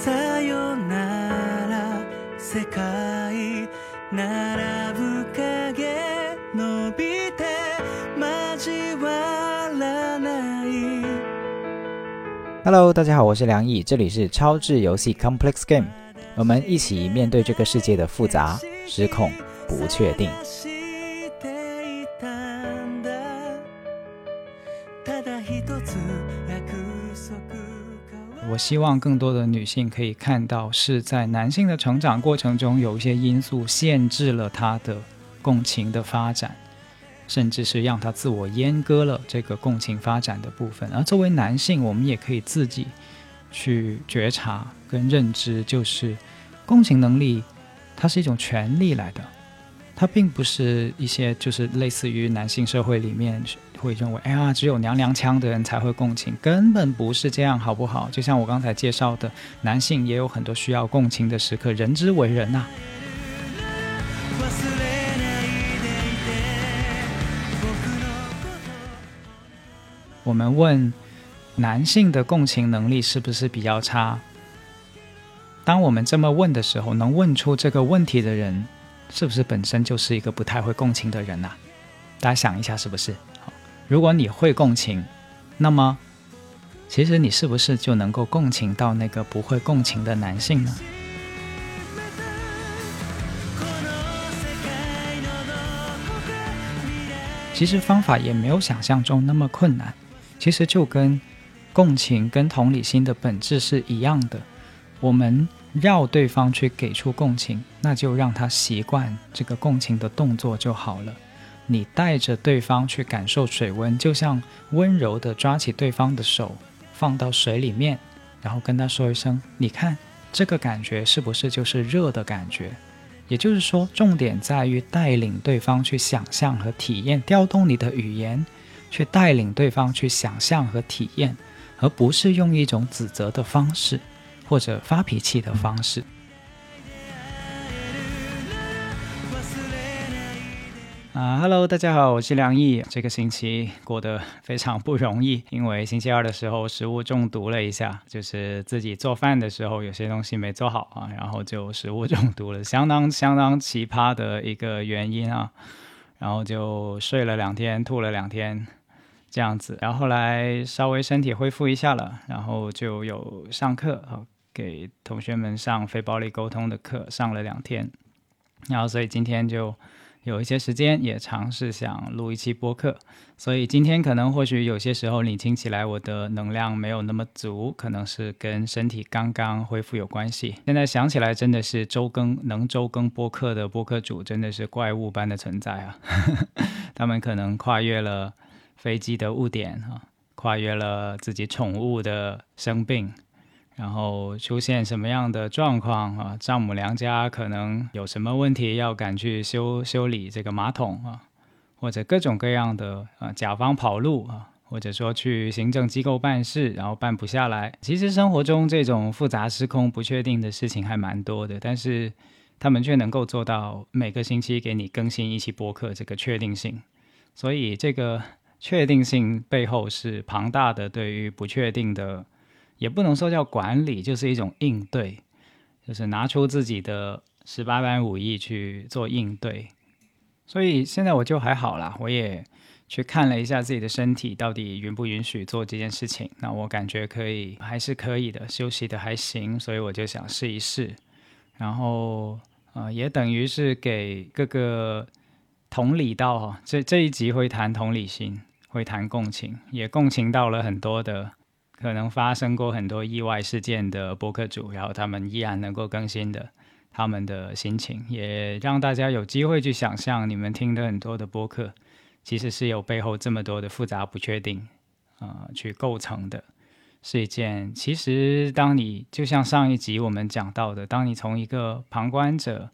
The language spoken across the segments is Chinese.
さよなら世界並ぶ影伸びて交わらない Hello，大家好，我是梁毅，这里是超智游戏 Complex Game，我们一起面对这个世界的复杂、失控、不确定。 我希望更多的女性可以看到，是在男性的成长过程中，有一些因素限制了他的共情的发展，甚至是让他自我阉割了这个共情发展的部分。而作为男性，我们也可以自己去觉察跟认知，就是共情能力，它是一种权利来的，它并不是一些就是类似于男性社会里面会认为，哎呀，只有娘娘腔的人才会共情，根本不是这样，好不好？就像我刚才介绍的，男性也有很多需要共情的时刻，人之为人呐、忘れないでいて僕の我们问男性的共情能力是不是比较差？当我们这么问的时候，能问出这个问题的人，是不是本身就是一个不太会共情的人呐、大家想一下，是不是？ 如果你会共情，那么其实你是不是就能够共情到那个不会共情的男性呢？其实方法也没有想象中那么困难，其实就跟共情跟同理心的本质是一样的。我们绕对方去给出共情，那就让他习惯这个共情的动作就好了。你带着对方去感受水温，就像温柔地抓起对方的手，放到水里面，然后跟他说一声：“你看，这个感觉是不是就是热的感觉？”也就是说，重点在于带领对方去想象和体验，调动你的语言，去带领对方去想象和体验，而不是用一种指责的方式或者发脾气的方式。啊、h e l l o 大家好，我是梁毅。这个星期过得非常不容易，因为星期二的时候食物中毒了一下，就是自己做饭的时候有些东西没做好啊，然后就食物中毒了，相当相当奇葩的一个原因啊。然后就睡了两天，吐了两天，这样子。然后后来稍微身体恢复一下了，然后就有上课啊，给同学们上非暴力沟通的课，上了两天。然后所以今天就。有一些时间也尝试想录一期播客，所以今天可能或许有些时候你听起来我的能量没有那么足，可能是跟身体刚刚恢复有关系。现在想起来真的是周更能周更播客的播客主真的是怪物般的存在啊！他们可能跨越了飞机的误点啊，跨越了自己宠物的生病。然后出现什么样的状况啊？丈母娘家可能有什么问题要赶去修修理这个马桶啊，或者各种各样的啊，甲方跑路啊，或者说去行政机构办事，然后办不下来。其实生活中这种复杂、失控、不确定的事情还蛮多的，但是他们却能够做到每个星期给你更新一期播客，这个确定性。所以这个确定性背后是庞大的对于不确定的。也不能说叫管理，就是一种应对，就是拿出自己的十八般武艺去做应对。所以现在我就还好啦，我也去看了一下自己的身体到底允不允许做这件事情。那我感觉可以，还是可以的，休息的还行，所以我就想试一试。然后呃，也等于是给各个同理到哈，这这一集会谈同理心，会谈共情，也共情到了很多的。可能发生过很多意外事件的播客主，然后他们依然能够更新的他们的心情，也让大家有机会去想象，你们听的很多的播客，其实是有背后这么多的复杂不确定啊、去构成的，是一件其实当你就像上一集我们讲到的，当你从一个旁观者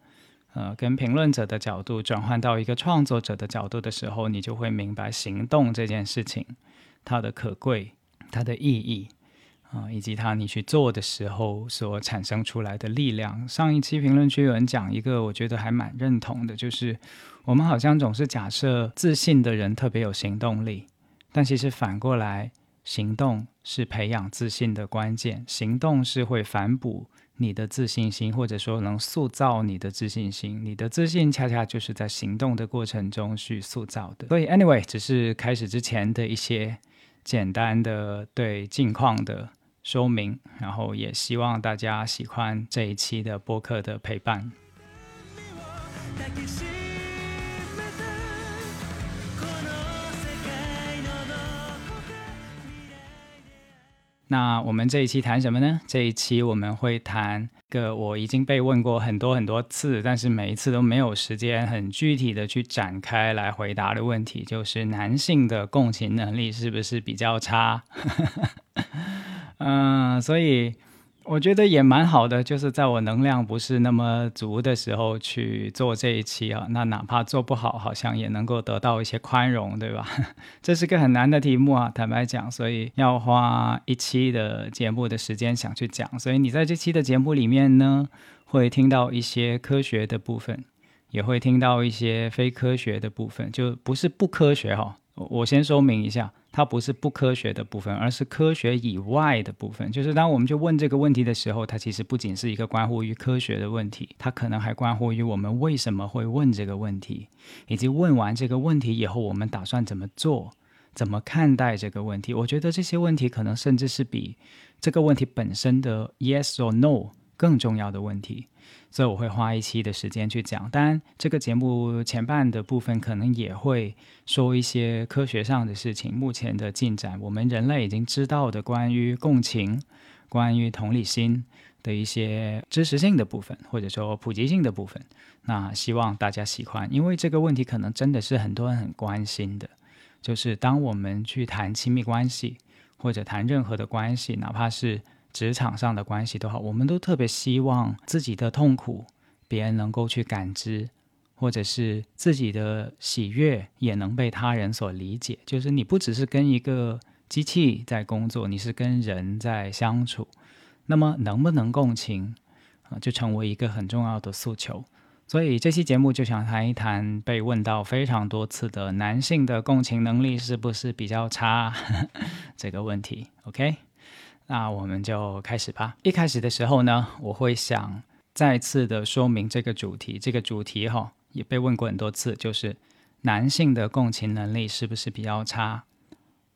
呃跟评论者的角度转换到一个创作者的角度的时候，你就会明白行动这件事情它的可贵。它的意义啊、以及它你去做的时候所产生出来的力量。上一期评论区有人讲一个，我觉得还蛮认同的，就是我们好像总是假设自信的人特别有行动力，但其实反过来，行动是培养自信的关键，行动是会反哺你的自信心，或者说能塑造你的自信心。你的自信恰恰就是在行动的过程中去塑造的。所以，anyway，只是开始之前的一些简单的对近况的说明，然后也希望大家喜欢这一期的播客的陪伴。那我们这一期谈什么呢？这一期我们会谈个我已经被问过很多很多次，但是每一次都没有时间很具体的去展开来回答的问题，就是男性的共情能力是不是比较差？嗯，所以。我觉得也蛮好的，就是在我能量不是那么足的时候去做这一期啊。那哪怕做不好，好像也能够得到一些宽容，对吧？这是个很难的题目啊，坦白讲，所以要花一期的节目的时间想去讲。所以你在这期的节目里面呢，会听到一些科学的部分，也会听到一些非科学的部分，就不是不科学哈。我先说明一下。它不是不科学的部分，而是科学以外的部分。就是当我们去问这个问题的时候，它其实不仅是一个关乎于科学的问题，它可能还关乎于我们为什么会问这个问题，以及问完这个问题以后，我们打算怎么做，怎么看待这个问题。我觉得这些问题可能甚至是比这个问题本身的 yes or no 更重要的问题。所以我会花一期的时间去讲，当然这个节目前半的部分可能也会说一些科学上的事情，目前的进展，我们人类已经知道的关于共情、关于同理心的一些知识性的部分，或者说普及性的部分。那希望大家喜欢，因为这个问题可能真的是很多人很关心的，就是当我们去谈亲密关系或者谈任何的关系，哪怕是。职场上的关系都好，我们都特别希望自己的痛苦别人能够去感知，或者是自己的喜悦也能被他人所理解。就是你不只是跟一个机器在工作，你是跟人在相处。那么能不能共情啊，就成为一个很重要的诉求。所以这期节目就想谈一谈被问到非常多次的男性的共情能力是不是比较差 这个问题。OK。那我们就开始吧。一开始的时候呢，我会想再次的说明这个主题。这个主题哈也被问过很多次，就是男性的共情能力是不是比较差？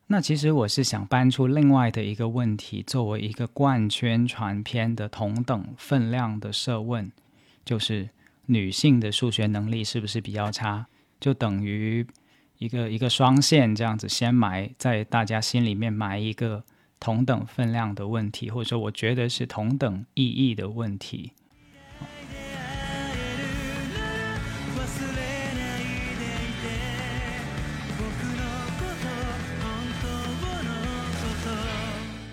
那其实我是想搬出另外的一个问题，作为一个贯宣传片的同等分量的设问，就是女性的数学能力是不是比较差？就等于一个一个双线这样子，先埋在大家心里面埋一个。同等分量的问题，或者说我觉得是同等意义的问题。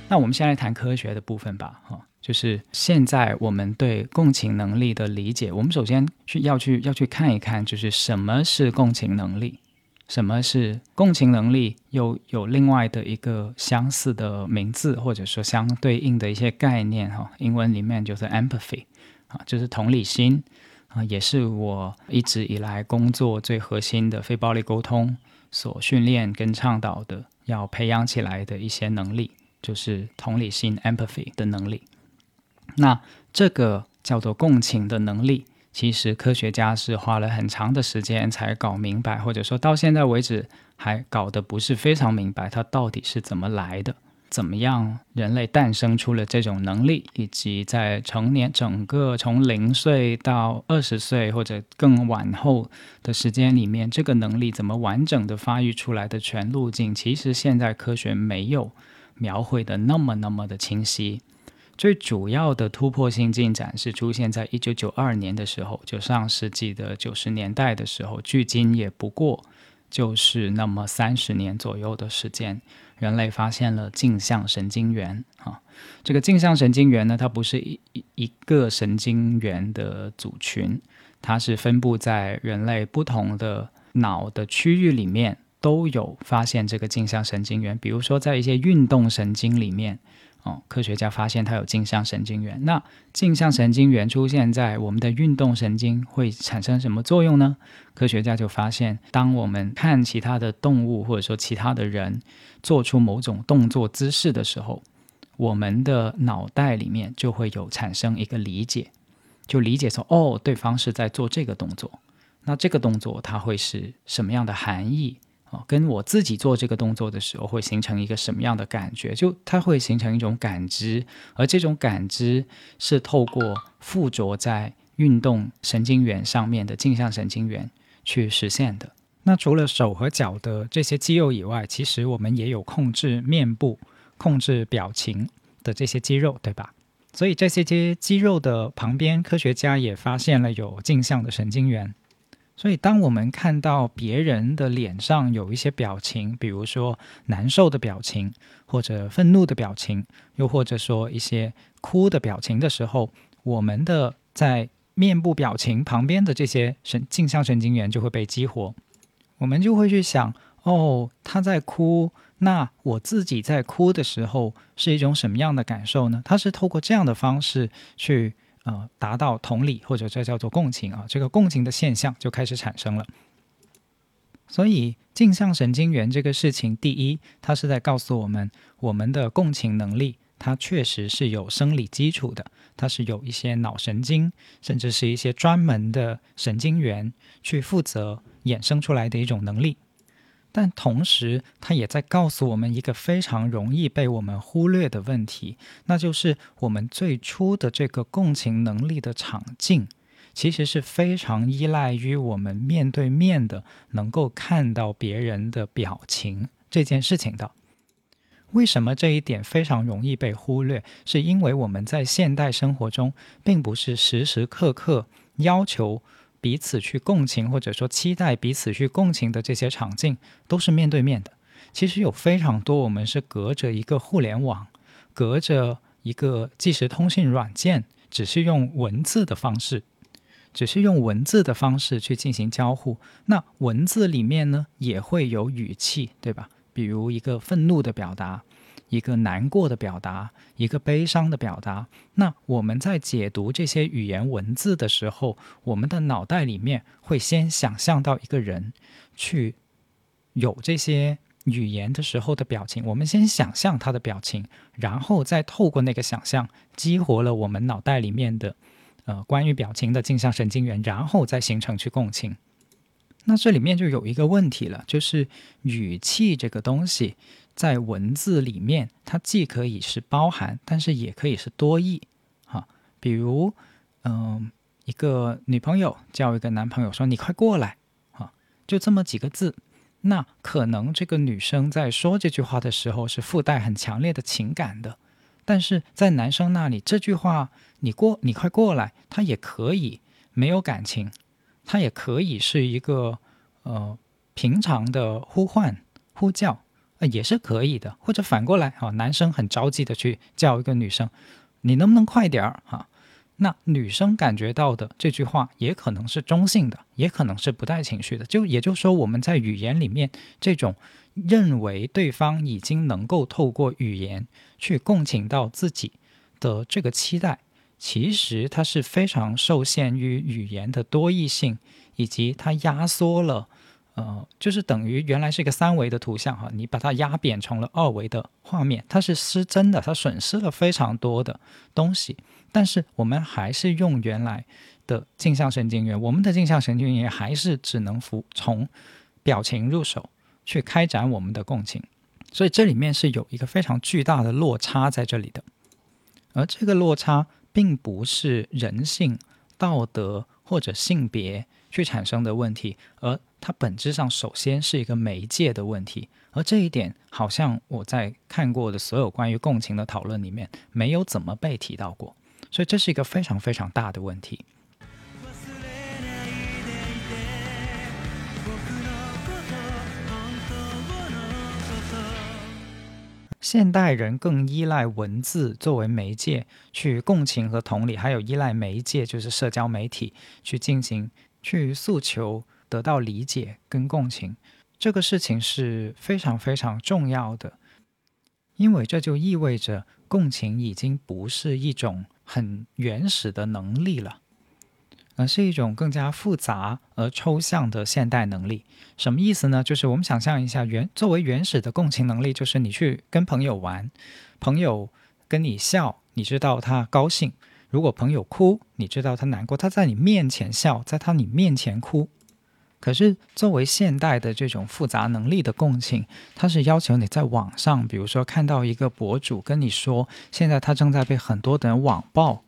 那我们先来谈科学的部分吧，哈，就是现在我们对共情能力的理解，我们首先去要去要去看一看，就是什么是共情能力。什么是共情能力？又有另外的一个相似的名字，或者说相对应的一些概念哈。英文里面就是 empathy，啊，就是同理心啊，也是我一直以来工作最核心的非暴力沟通所训练跟倡导的，要培养起来的一些能力，就是同理心 empathy 的能力。那这个叫做共情的能力。其实科学家是花了很长的时间才搞明白，或者说到现在为止还搞得不是非常明白，它到底是怎么来的，怎么样人类诞生出了这种能力，以及在成年整个从零岁到二十岁或者更往后的时间里面，这个能力怎么完整的发育出来的全路径，其实现在科学没有描绘的那么那么的清晰。最主要的突破性进展是出现在一九九二年的时候，就上世纪的九十年代的时候，距今也不过就是那么三十年左右的时间，人类发现了镜像神经元。啊，这个镜像神经元呢，它不是一一一个神经元的组群，它是分布在人类不同的脑的区域里面都有发现这个镜像神经元，比如说在一些运动神经里面。哦，科学家发现它有镜像神经元。那镜像神经元出现在我们的运动神经，会产生什么作用呢？科学家就发现，当我们看其他的动物或者说其他的人做出某种动作姿势的时候，我们的脑袋里面就会有产生一个理解，就理解说，哦，对方是在做这个动作。那这个动作它会是什么样的含义？哦，跟我自己做这个动作的时候会形成一个什么样的感觉？就它会形成一种感知，而这种感知是透过附着在运动神经元上面的镜像神经元去实现的。那除了手和脚的这些肌肉以外，其实我们也有控制面部、控制表情的这些肌肉，对吧？所以这些些肌肉的旁边，科学家也发现了有镜像的神经元。所以，当我们看到别人的脸上有一些表情，比如说难受的表情，或者愤怒的表情，又或者说一些哭的表情的时候，我们的在面部表情旁边的这些神镜像神经元就会被激活，我们就会去想：哦，他在哭，那我自己在哭的时候是一种什么样的感受呢？他是透过这样的方式去。呃，达到同理或者这叫做共情啊，这个共情的现象就开始产生了。所以镜像神经元这个事情，第一，它是在告诉我们，我们的共情能力，它确实是有生理基础的，它是有一些脑神经，甚至是一些专门的神经元去负责衍生出来的一种能力。但同时，它也在告诉我们一个非常容易被我们忽略的问题，那就是我们最初的这个共情能力的场景，其实是非常依赖于我们面对面的能够看到别人的表情这件事情的。为什么这一点非常容易被忽略？是因为我们在现代生活中，并不是时时刻刻要求。彼此去共情，或者说期待彼此去共情的这些场景，都是面对面的。其实有非常多，我们是隔着一个互联网，隔着一个即时通讯软件，只是用文字的方式，只是用文字的方式去进行交互。那文字里面呢，也会有语气，对吧？比如一个愤怒的表达。一个难过的表达，一个悲伤的表达。那我们在解读这些语言文字的时候，我们的脑袋里面会先想象到一个人去有这些语言的时候的表情。我们先想象他的表情，然后再透过那个想象激活了我们脑袋里面的呃关于表情的镜像神经元，然后再形成去共情。那这里面就有一个问题了，就是语气这个东西。在文字里面，它既可以是包含，但是也可以是多义，哈。比如，嗯，一个女朋友叫一个男朋友说：“你快过来，啊。”就这么几个字，那可能这个女生在说这句话的时候是附带很强烈的情感的，但是在男生那里，这句话“你过，你快过来”，它也可以没有感情，它也可以是一个呃平常的呼唤、呼叫。呃，也是可以的，或者反过来，啊，男生很着急的去叫一个女生，你能不能快点儿，啊？那女生感觉到的这句话也可能是中性的，也可能是不带情绪的。就也就是说，我们在语言里面这种认为对方已经能够透过语言去共情到自己的这个期待，其实它是非常受限于语言的多义性，以及它压缩了。呃，就是等于原来是一个三维的图像哈，你把它压扁成了二维的画面，它是失真的，它损失了非常多的东西。但是我们还是用原来的镜像神经元，我们的镜像神经元还是只能服从表情入手去开展我们的共情，所以这里面是有一个非常巨大的落差在这里的。而这个落差并不是人性、道德或者性别去产生的问题，而它本质上首先是一个媒介的问题，而这一点好像我在看过的所有关于共情的讨论里面没有怎么被提到过，所以这是一个非常非常大的问题。现代人更依赖文字作为媒介去共情和同理，还有依赖媒介就是社交媒体去进行去诉求。得到理解跟共情，这个事情是非常非常重要的。因为这就意味着共情已经不是一种很原始的能力了，而是一种更加复杂而抽象的现代能力。什么意思呢？就是我们想象一下，原作为原始的共情能力，就是你去跟朋友玩，朋友跟你笑，你知道他高兴；如果朋友哭，你知道他难过。他在你面前笑，在他你面前哭。可是，作为现代的这种复杂能力的共情，它是要求你在网上，比如说看到一个博主跟你说，现在他正在被很多的人网暴，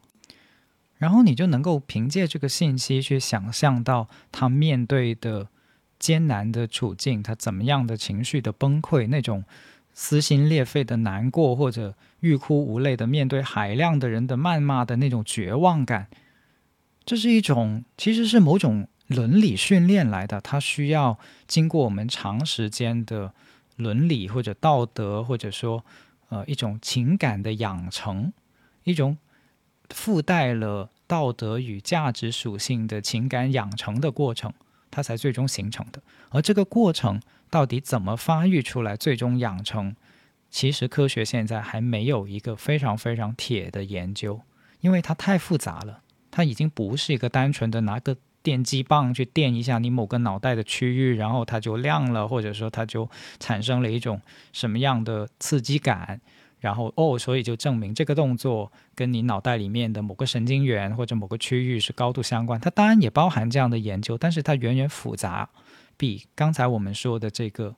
然后你就能够凭借这个信息去想象到他面对的艰难的处境，他怎么样的情绪的崩溃，那种撕心裂肺的难过，或者欲哭无泪的面对海量的人的谩骂的那种绝望感，这是一种，其实是某种。伦理训练来的，它需要经过我们长时间的伦理或者道德，或者说呃一种情感的养成，一种附带了道德与价值属性的情感养成的过程，它才最终形成的。而这个过程到底怎么发育出来，最终养成，其实科学现在还没有一个非常非常铁的研究，因为它太复杂了，它已经不是一个单纯的拿个。电击棒去电一下你某个脑袋的区域，然后它就亮了，或者说它就产生了一种什么样的刺激感，然后哦，所以就证明这个动作跟你脑袋里面的某个神经元或者某个区域是高度相关。它当然也包含这样的研究，但是它远远复杂，比刚才我们说的这个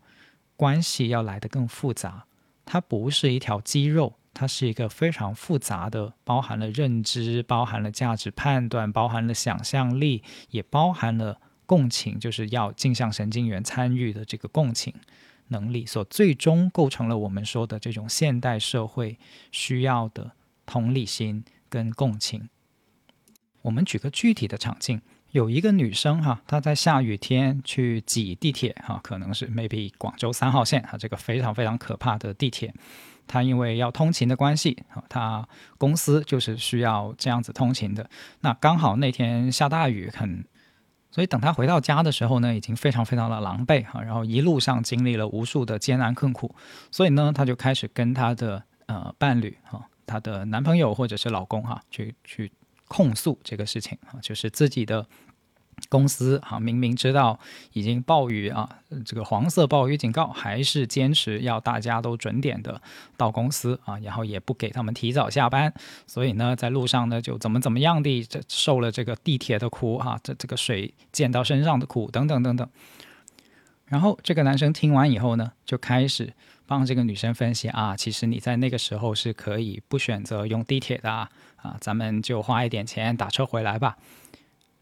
关系要来得更复杂。它不是一条肌肉。它是一个非常复杂的，包含了认知，包含了价值判断，包含了想象力，也包含了共情，就是要镜像神经元参与的这个共情能力，所最终构成了我们说的这种现代社会需要的同理心跟共情。我们举个具体的场景，有一个女生哈，她在下雨天去挤地铁哈，可能是 maybe 广州三号线哈，这个非常非常可怕的地铁。他因为要通勤的关系啊，他公司就是需要这样子通勤的。那刚好那天下大雨，很，所以等他回到家的时候呢，已经非常非常的狼狈哈。然后一路上经历了无数的艰难困苦，所以呢，他就开始跟他的呃伴侣哈，他的男朋友或者是老公哈，去去控诉这个事情啊，就是自己的。公司啊，明明知道已经暴雨啊，这个黄色暴雨警告，还是坚持要大家都准点的到公司啊，然后也不给他们提早下班，所以呢，在路上呢就怎么怎么样的，这受了这个地铁的苦啊，这这个水溅到身上的苦等等等等。然后这个男生听完以后呢，就开始帮这个女生分析啊，其实你在那个时候是可以不选择用地铁的啊，啊咱们就花一点钱打车回来吧。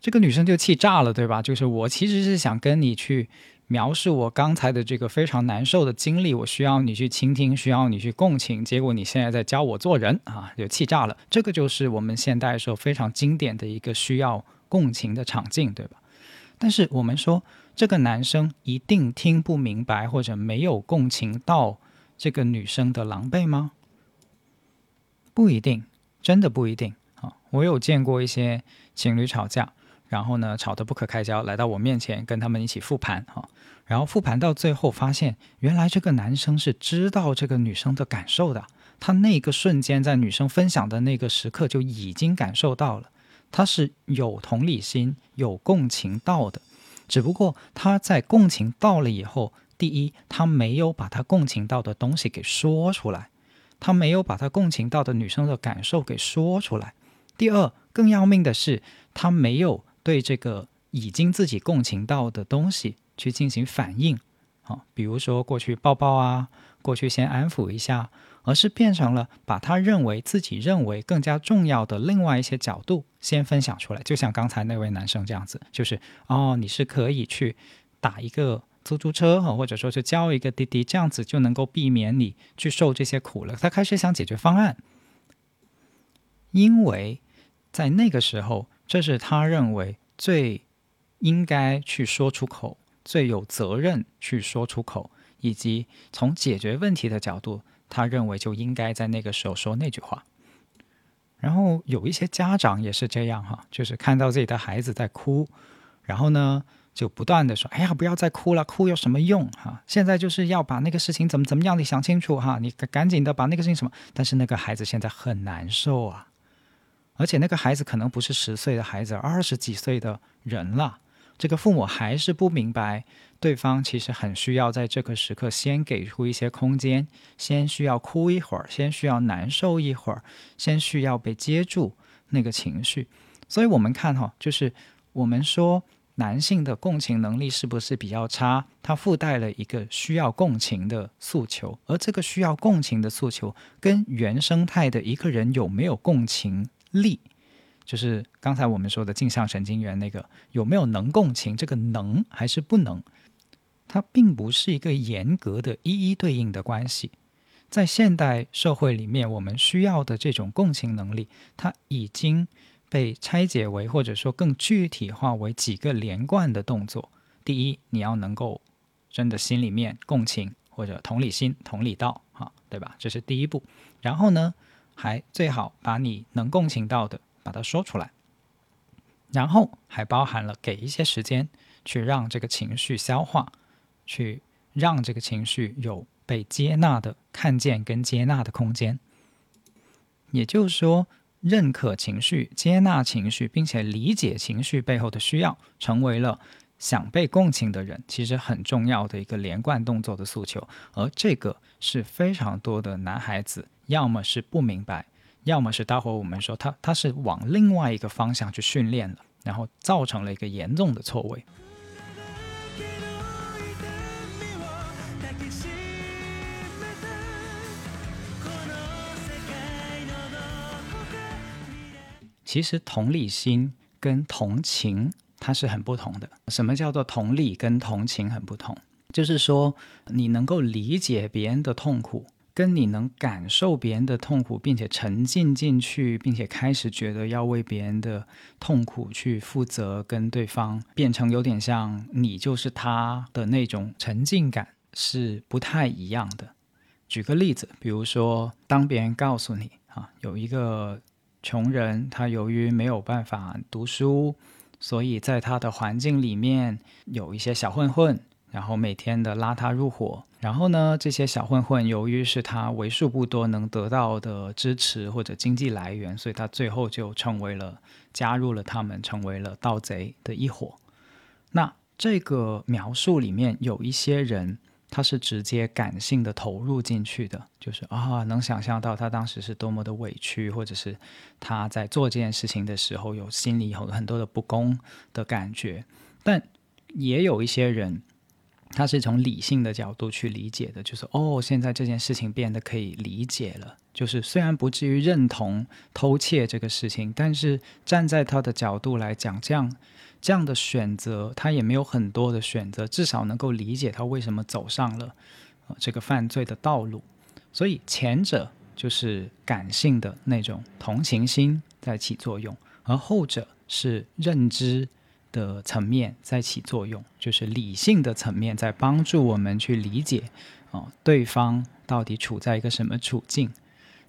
这个女生就气炸了，对吧？就是我其实是想跟你去描述我刚才的这个非常难受的经历，我需要你去倾听，需要你去共情。结果你现在在教我做人啊，就气炸了。这个就是我们现代时候非常经典的一个需要共情的场景，对吧？但是我们说这个男生一定听不明白或者没有共情到这个女生的狼狈吗？不一定，真的不一定啊！我有见过一些情侣吵架。然后呢，吵得不可开交，来到我面前跟他们一起复盘哈。然后复盘到最后，发现原来这个男生是知道这个女生的感受的。他那个瞬间在女生分享的那个时刻就已经感受到了，他是有同理心、有共情到的。只不过他在共情到了以后，第一，他没有把他共情到的东西给说出来，他没有把他共情到的女生的感受给说出来。第二，更要命的是，他没有。对这个已经自己共情到的东西去进行反应，啊，比如说过去抱抱啊，过去先安抚一下，而是变成了把他认为自己认为更加重要的另外一些角度先分享出来，就像刚才那位男生这样子，就是哦，你是可以去打一个出租车哈，或者说是叫一个滴滴，这样子就能够避免你去受这些苦了。他开始想解决方案，因为在那个时候。这是他认为最应该去说出口、最有责任去说出口，以及从解决问题的角度，他认为就应该在那个时候说那句话。然后有一些家长也是这样哈，就是看到自己的孩子在哭，然后呢，就不断的说：“哎呀，不要再哭了，哭有什么用？哈，现在就是要把那个事情怎么怎么样，你想清楚哈，你赶紧的把那个事情什么。”但是那个孩子现在很难受啊，而且那个孩子可能不是十岁的孩子，二十几岁的人了。这个父母还是不明白，对方其实很需要在这个时刻先给出一些空间，先需要哭一会儿，先需要难受一会儿，先需要被接住那个情绪。所以我们看哈，就是我们说男性的共情能力是不是比较差？它附带了一个需要共情的诉求，而这个需要共情的诉求跟原生态的一个人有没有共情力？就是刚才我们说的镜像神经元那个有没有能共情？这个能还是不能？它并不是一个严格的一一对应的关系。在现代社会里面，我们需要的这种共情能力，它已经被拆解为或者说更具体化为几个连贯的动作。第一，你要能够真的心里面共情或者同理心、同理道，哈，对吧？这是第一步。然后呢，还最好把你能共情到的。把它说出来，然后还包含了给一些时间去让这个情绪消化，去让这个情绪有被接纳的看见跟接纳的空间。也就是说，认可情绪、接纳情绪，并且理解情绪背后的需要，成为了想被共情的人其实很重要的一个连贯动作的诉求。而这个是非常多的男孩子要么是不明白。要么是待会儿我们说他他是往另外一个方向去训练了，然后造成了一个严重的错位。其实同理心跟同情它是很不同的。什么叫做同理跟同情很不同？就是说你能够理解别人的痛苦。跟你能感受别人的痛苦，并且沉浸进去，并且开始觉得要为别人的痛苦去负责，跟对方变成有点像你就是他的那种沉浸感是不太一样的。举个例子，比如说，当别人告诉你啊，有一个穷人，他由于没有办法读书，所以在他的环境里面有一些小混混。然后每天的拉他入伙，然后呢，这些小混混由于是他为数不多能得到的支持或者经济来源，所以他最后就成为了加入了他们，成为了盗贼的一伙。那这个描述里面有一些人，他是直接感性的投入进去的，就是啊，能想象到他当时是多么的委屈，或者是他在做这件事情的时候有心里有很多的不公的感觉。但也有一些人。他是从理性的角度去理解的，就是哦，现在这件事情变得可以理解了。就是虽然不至于认同偷窃这个事情，但是站在他的角度来讲，这样这样的选择，他也没有很多的选择，至少能够理解他为什么走上了这个犯罪的道路。所以前者就是感性的那种同情心在起作用，而后者是认知。的层面在起作用，就是理性的层面在帮助我们去理解，哦，对方到底处在一个什么处境。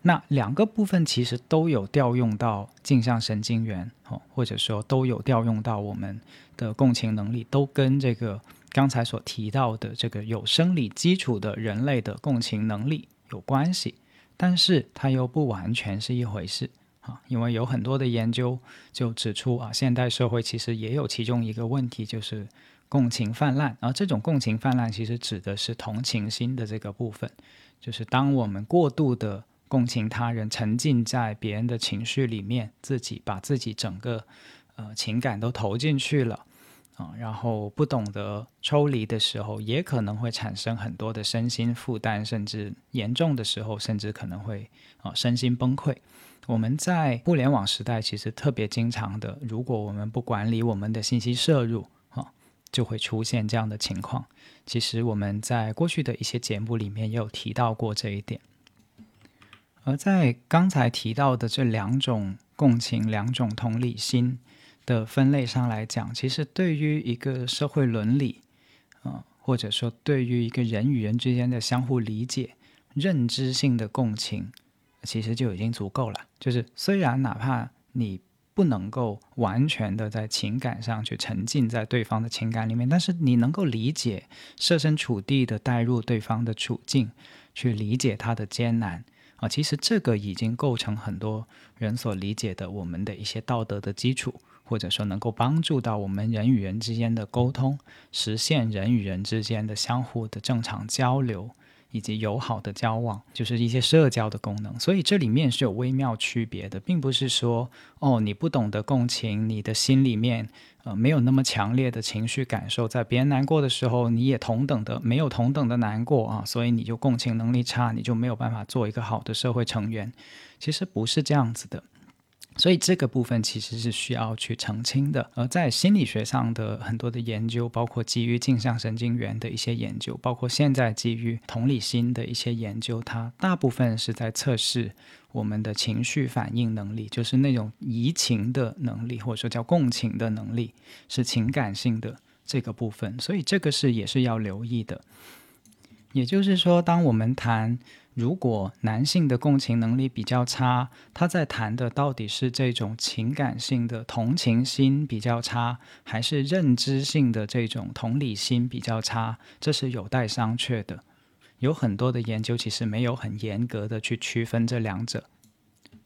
那两个部分其实都有调用到镜像神经元，哦，或者说都有调用到我们的共情能力，都跟这个刚才所提到的这个有生理基础的人类的共情能力有关系，但是它又不完全是一回事。啊，因为有很多的研究就指出啊，现代社会其实也有其中一个问题，就是共情泛滥。而这种共情泛滥其实指的是同情心的这个部分，就是当我们过度的共情他人，沉浸在别人的情绪里面，自己把自己整个呃情感都投进去了啊，然后不懂得抽离的时候，也可能会产生很多的身心负担，甚至严重的时候，甚至可能会啊身心崩溃。我们在互联网时代，其实特别经常的，如果我们不管理我们的信息摄入，哈，就会出现这样的情况。其实我们在过去的一些节目里面也有提到过这一点。而在刚才提到的这两种共情、两种同理心的分类上来讲，其实对于一个社会伦理，啊，或者说对于一个人与人之间的相互理解、认知性的共情。其实就已经足够了。就是虽然哪怕你不能够完全的在情感上去沉浸在对方的情感里面，但是你能够理解，设身处地的带入对方的处境，去理解他的艰难啊。其实这个已经构成很多人所理解的我们的一些道德的基础，或者说能够帮助到我们人与人之间的沟通，实现人与人之间的相互的正常交流。以及友好的交往，就是一些社交的功能，所以这里面是有微妙区别的，并不是说哦，你不懂得共情，你的心里面呃没有那么强烈的情绪感受，在别人难过的时候，你也同等的没有同等的难过啊，所以你就共情能力差，你就没有办法做一个好的社会成员，其实不是这样子的。所以这个部分其实是需要去澄清的。而在心理学上的很多的研究，包括基于镜像神经元的一些研究，包括现在基于同理心的一些研究，它大部分是在测试我们的情绪反应能力，就是那种移情的能力，或者说叫共情的能力，是情感性的这个部分。所以这个是也是要留意的。也就是说，当我们谈如果男性的共情能力比较差，他在谈的到底是这种情感性的同情心比较差，还是认知性的这种同理心比较差？这是有待商榷的。有很多的研究其实没有很严格的去区分这两者。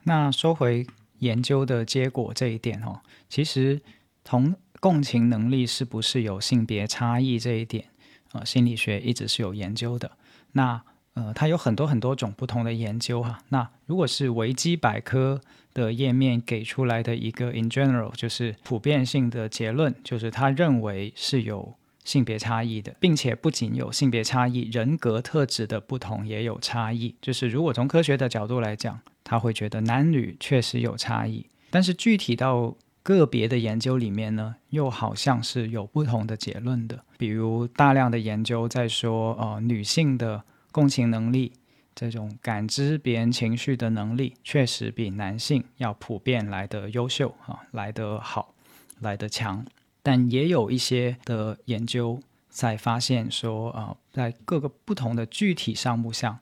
那说回研究的结果这一点哦，其实同共情能力是不是有性别差异这一点，呃，心理学一直是有研究的。那呃，它有很多很多种不同的研究哈。那如果是维基百科的页面给出来的一个 in general，就是普遍性的结论，就是他认为是有性别差异的，并且不仅有性别差异，人格特质的不同也有差异。就是如果从科学的角度来讲，他会觉得男女确实有差异，但是具体到个别的研究里面呢，又好像是有不同的结论的。比如大量的研究在说，呃，女性的。共情能力，这种感知别人情绪的能力，确实比男性要普遍来得优秀啊，来得好，来得强。但也有一些的研究在发现说，啊，在各个不同的具体项目上，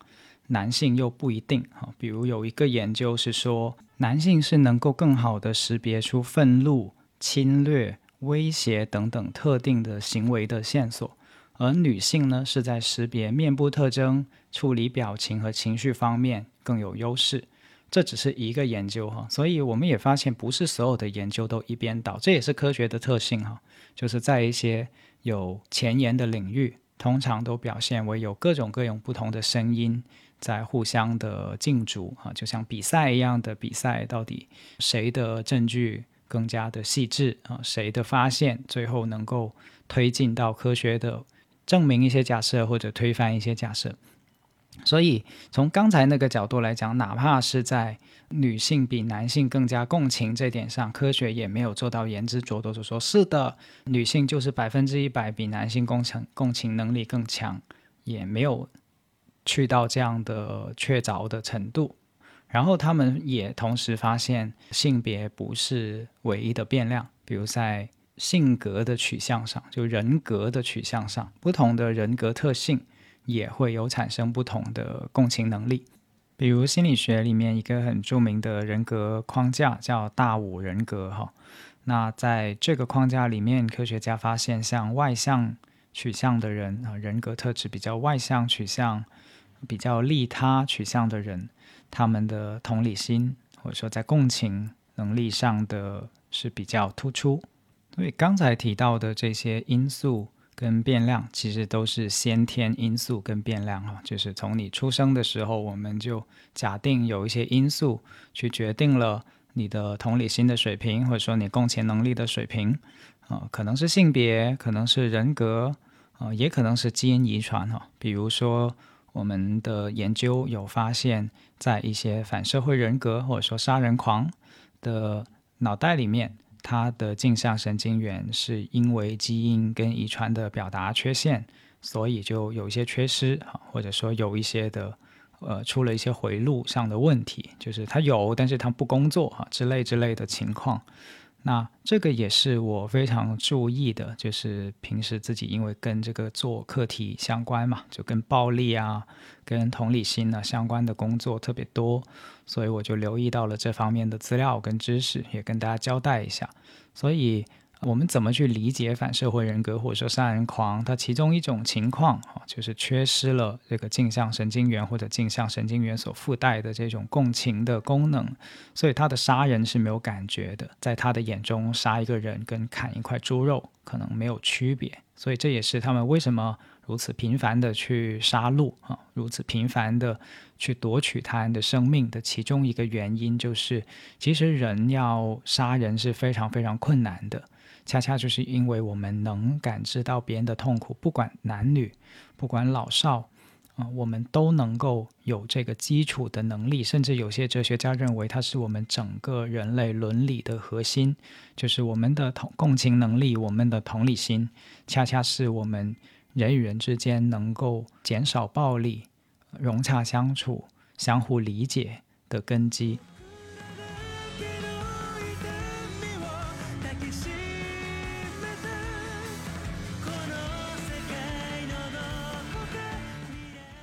男性又不一定啊。比如有一个研究是说，男性是能够更好的识别出愤怒、侵略、威胁等等特定的行为的线索。而女性呢，是在识别面部特征、处理表情和情绪方面更有优势。这只是一个研究哈，所以我们也发现，不是所有的研究都一边倒，这也是科学的特性哈。就是在一些有前沿的领域，通常都表现为有各种各样不同的声音在互相的竞逐啊，就像比赛一样的比赛，到底谁的证据更加的细致啊，谁的发现最后能够推进到科学的。证明一些假设或者推翻一些假设，所以从刚才那个角度来讲，哪怕是在女性比男性更加共情这点上，科学也没有做到言之凿凿，就说是的，女性就是百分之一百比男性共情共情能力更强，也没有去到这样的确凿的程度。然后他们也同时发现，性别不是唯一的变量，比如在。性格的取向上，就人格的取向上，不同的人格特性也会有产生不同的共情能力。比如心理学里面一个很著名的人格框架叫大五人格哈。那在这个框架里面，科学家发现，像外向取向的人啊，人格特质比较外向取向、比较利他取向的人，他们的同理心或者说在共情能力上的是比较突出。所以刚才提到的这些因素跟变量，其实都是先天因素跟变量哈，就是从你出生的时候，我们就假定有一些因素去决定了你的同理心的水平，或者说你共情能力的水平，啊，可能是性别，可能是人格，啊，也可能是基因遗传哈。比如说我们的研究有发现，在一些反社会人格或者说杀人狂的脑袋里面。他的镜像神经元是因为基因跟遗传的表达缺陷，所以就有一些缺失啊，或者说有一些的呃出了一些回路上的问题，就是他有，但是他不工作啊之类之类的情况。那这个也是我非常注意的，就是平时自己因为跟这个做课题相关嘛，就跟暴力啊、跟同理心啊相关的工作特别多，所以我就留意到了这方面的资料跟知识，也跟大家交代一下。所以。我们怎么去理解反社会人格或者说杀人狂？它其中一种情况啊，就是缺失了这个镜像神经元或者镜像神经元所附带的这种共情的功能，所以他的杀人是没有感觉的，在他的眼中，杀一个人跟砍一块猪肉可能没有区别，所以这也是他们为什么如此频繁的去杀戮啊，如此频繁的去夺取他人的生命的其中一个原因，就是其实人要杀人是非常非常困难的。恰恰就是因为我们能感知到别人的痛苦，不管男女，不管老少，啊，我们都能够有这个基础的能力。甚至有些哲学家认为，它是我们整个人类伦理的核心，就是我们的同共情能力，我们的同理心，恰恰是我们人与人之间能够减少暴力、融洽相处、相互理解的根基。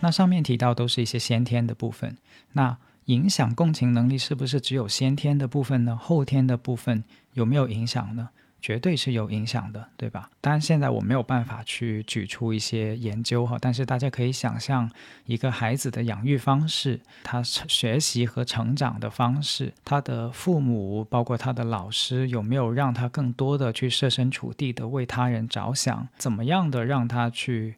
那上面提到都是一些先天的部分，那影响共情能力是不是只有先天的部分呢？后天的部分有没有影响呢？绝对是有影响的，对吧？当然现在我没有办法去举出一些研究哈，但是大家可以想象一个孩子的养育方式，他学习和成长的方式，他的父母包括他的老师有没有让他更多的去设身处地的为他人着想，怎么样的让他去。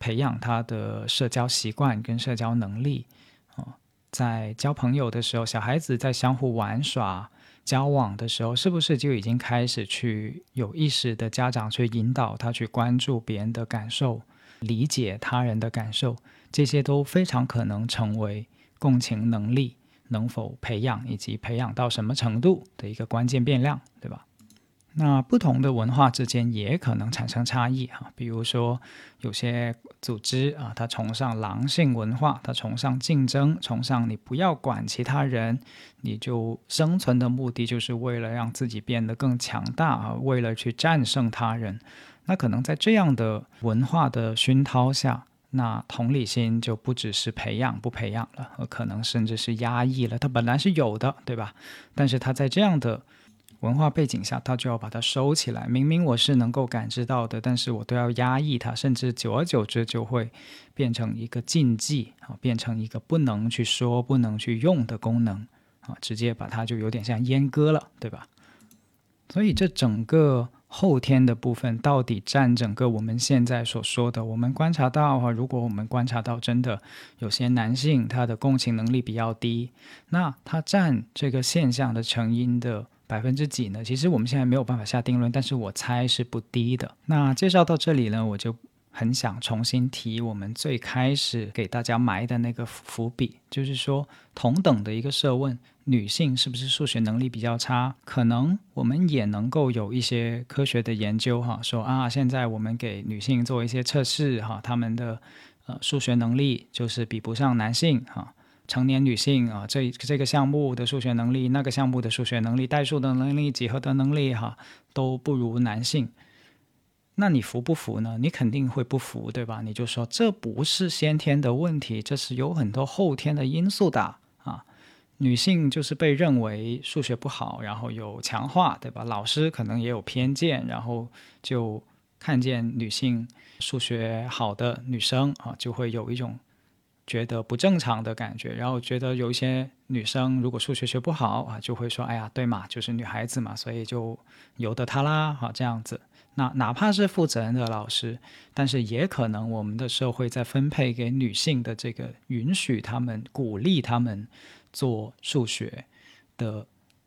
培养他的社交习惯跟社交能力，啊，在交朋友的时候，小孩子在相互玩耍、交往的时候，是不是就已经开始去有意识的家长去引导他去关注别人的感受、理解他人的感受，这些都非常可能成为共情能力能否培养以及培养到什么程度的一个关键变量，对吧？那不同的文化之间也可能产生差异哈，比如说有些组织啊，它崇尚狼性文化，它崇尚竞争，崇尚你不要管其他人，你就生存的目的就是为了让自己变得更强大啊，为了去战胜他人。那可能在这样的文化的熏陶下，那同理心就不只是培养不培养了，可能甚至是压抑了。它本来是有的，对吧？但是它在这样的文化背景下，他就要把它收起来。明明我是能够感知到的，但是我都要压抑它，甚至久而久之就会变成一个禁忌啊，变成一个不能去说、不能去用的功能啊，直接把它就有点像阉割了，对吧？所以这整个后天的部分，到底占整个我们现在所说的，我们观察到哈，如果我们观察到真的有些男性他的共情能力比较低，那他占这个现象的成因的。百分之几呢？其实我们现在没有办法下定论，但是我猜是不低的。那介绍到这里呢，我就很想重新提我们最开始给大家埋的那个伏笔，就是说同等的一个设问，女性是不是数学能力比较差？可能我们也能够有一些科学的研究哈，说啊，现在我们给女性做一些测试哈，她们的呃数学能力就是比不上男性哈。成年女性啊，这这个项目的数学能力，那个项目的数学能力，代数的能力，几何的能力，哈，都不如男性。那你服不服呢？你肯定会不服，对吧？你就说这不是先天的问题，这是有很多后天的因素的啊。女性就是被认为数学不好，然后有强化，对吧？老师可能也有偏见，然后就看见女性数学好的女生啊，就会有一种。觉得不正常的感觉，然后觉得有一些女生如果数学学不好啊，就会说：“哎呀，对嘛，就是女孩子嘛，所以就由得她啦。”哈，这样子。那哪怕是负责任的老师，但是也可能我们的社会在分配给女性的这个允许他们、鼓励他们做数学的。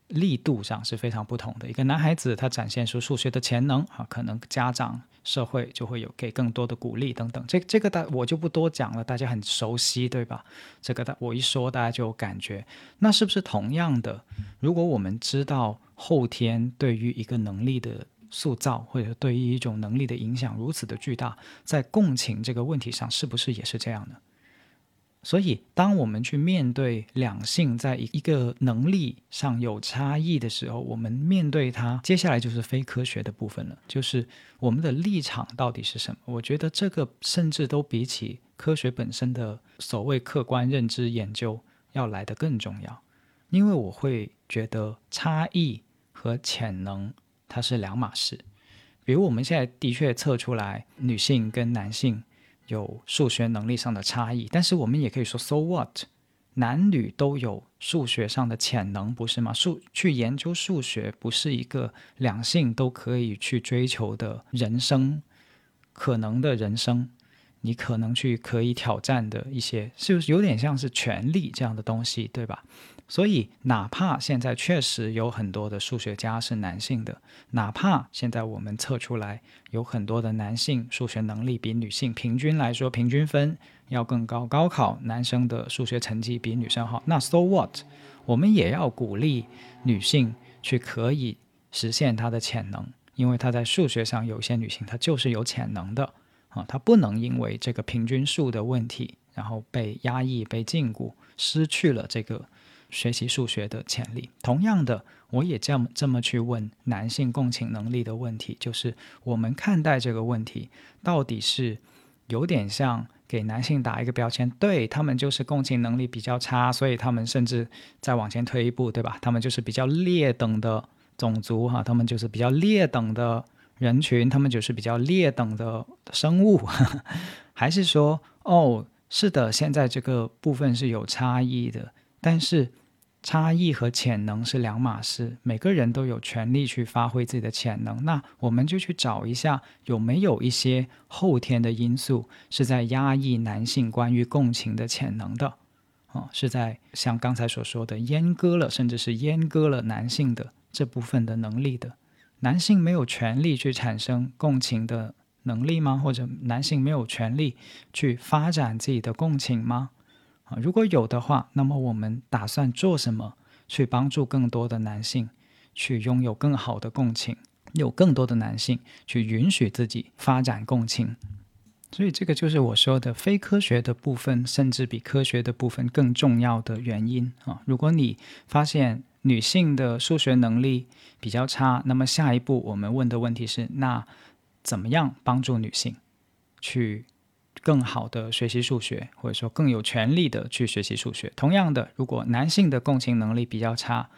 力度上是非常不同的。一个男孩子他展现出数学的潜能啊，可能家长、社会就会有给更多的鼓励等等。这这个大我就不多讲了，大家很熟悉，对吧？这个大我一说大家就有感觉。那是不是同样的？如果我们知道后天对于一个能力的塑造，或者对于一种能力的影响如此的巨大，在共情这个问题上，是不是也是这样呢？所以，当我们去面对两性在一一个能力上有差异的时候，我们面对它，接下来就是非科学的部分了，就是我们的立场到底是什么？我觉得这个甚至都比起科学本身的所谓客观认知研究要来得更重要，因为我会觉得差异和潜能它是两码事。比如我们现在的确测出来女性跟男性。有数学能力上的差异，但是我们也可以说，so what？男女都有数学上的潜能，不是吗？数去研究数学，不是一个两性都可以去追求的人生可能的人生，你可能去可以挑战的一些，是不是有点像是权力这样的东西，对吧？所以，哪怕现在确实有很多的数学家是男性的，哪怕现在我们测出来有很多的男性数学能力比女性平均来说平均分要更高，高考男生的数学成绩比女生好，那 so what？我们也要鼓励女性去可以实现她的潜能，因为她在数学上有些女性她就是有潜能的啊，她不能因为这个平均数的问题然后被压抑、被禁锢，失去了这个。学习数学的潜力，同样的，我也这么这么去问男性共情能力的问题，就是我们看待这个问题，到底是有点像给男性打一个标签，对他们就是共情能力比较差，所以他们甚至再往前推一步，对吧？他们就是比较劣等的种族哈，他们就是比较劣等的人群，他们就是比较劣等的生物，还是说，哦，是的，现在这个部分是有差异的，但是。差异和潜能是两码事，每个人都有权利去发挥自己的潜能。那我们就去找一下，有没有一些后天的因素是在压抑男性关于共情的潜能的，啊，是在像刚才所说的阉割了，甚至是阉割了男性的这部分的能力的。男性没有权利去产生共情的能力吗？或者男性没有权利去发展自己的共情吗？啊，如果有的话，那么我们打算做什么去帮助更多的男性去拥有更好的共情，有更多的男性去允许自己发展共情？所以这个就是我说的非科学的部分，甚至比科学的部分更重要的原因啊。如果你发现女性的数学能力比较差，那么下一步我们问的问题是：那怎么样帮助女性去？更好的学习数学，或者说更有权利的去学习数学。同样的，如果男性的共情能力比较差，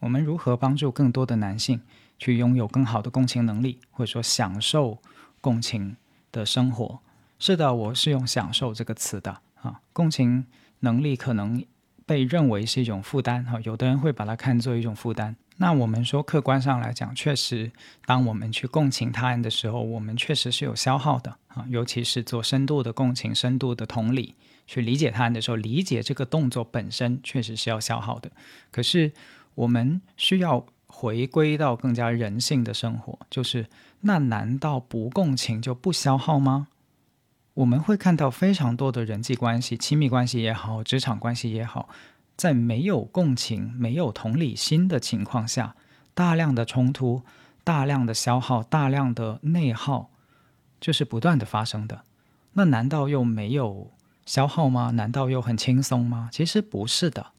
我们如何帮助更多的男性去拥有更好的共情能力，或者说享受共情的生活？是的，我是用“享受”这个词的啊。共情能力可能被认为是一种负担哈，有的人会把它看作一种负担。那我们说，客观上来讲，确实，当我们去共情他人的时候，我们确实是有消耗的啊。尤其是做深度的共情、深度的同理，去理解他人的时候，理解这个动作本身确实是要消耗的。可是，我们需要回归到更加人性的生活，就是那难道不共情就不消耗吗？我们会看到非常多的人际关系、亲密关系也好，职场关系也好。在没有共情、没有同理心的情况下，大量的冲突、大量的消耗、大量的内耗，就是不断的发生的。那难道又没有消耗吗？难道又很轻松吗？其实不是的。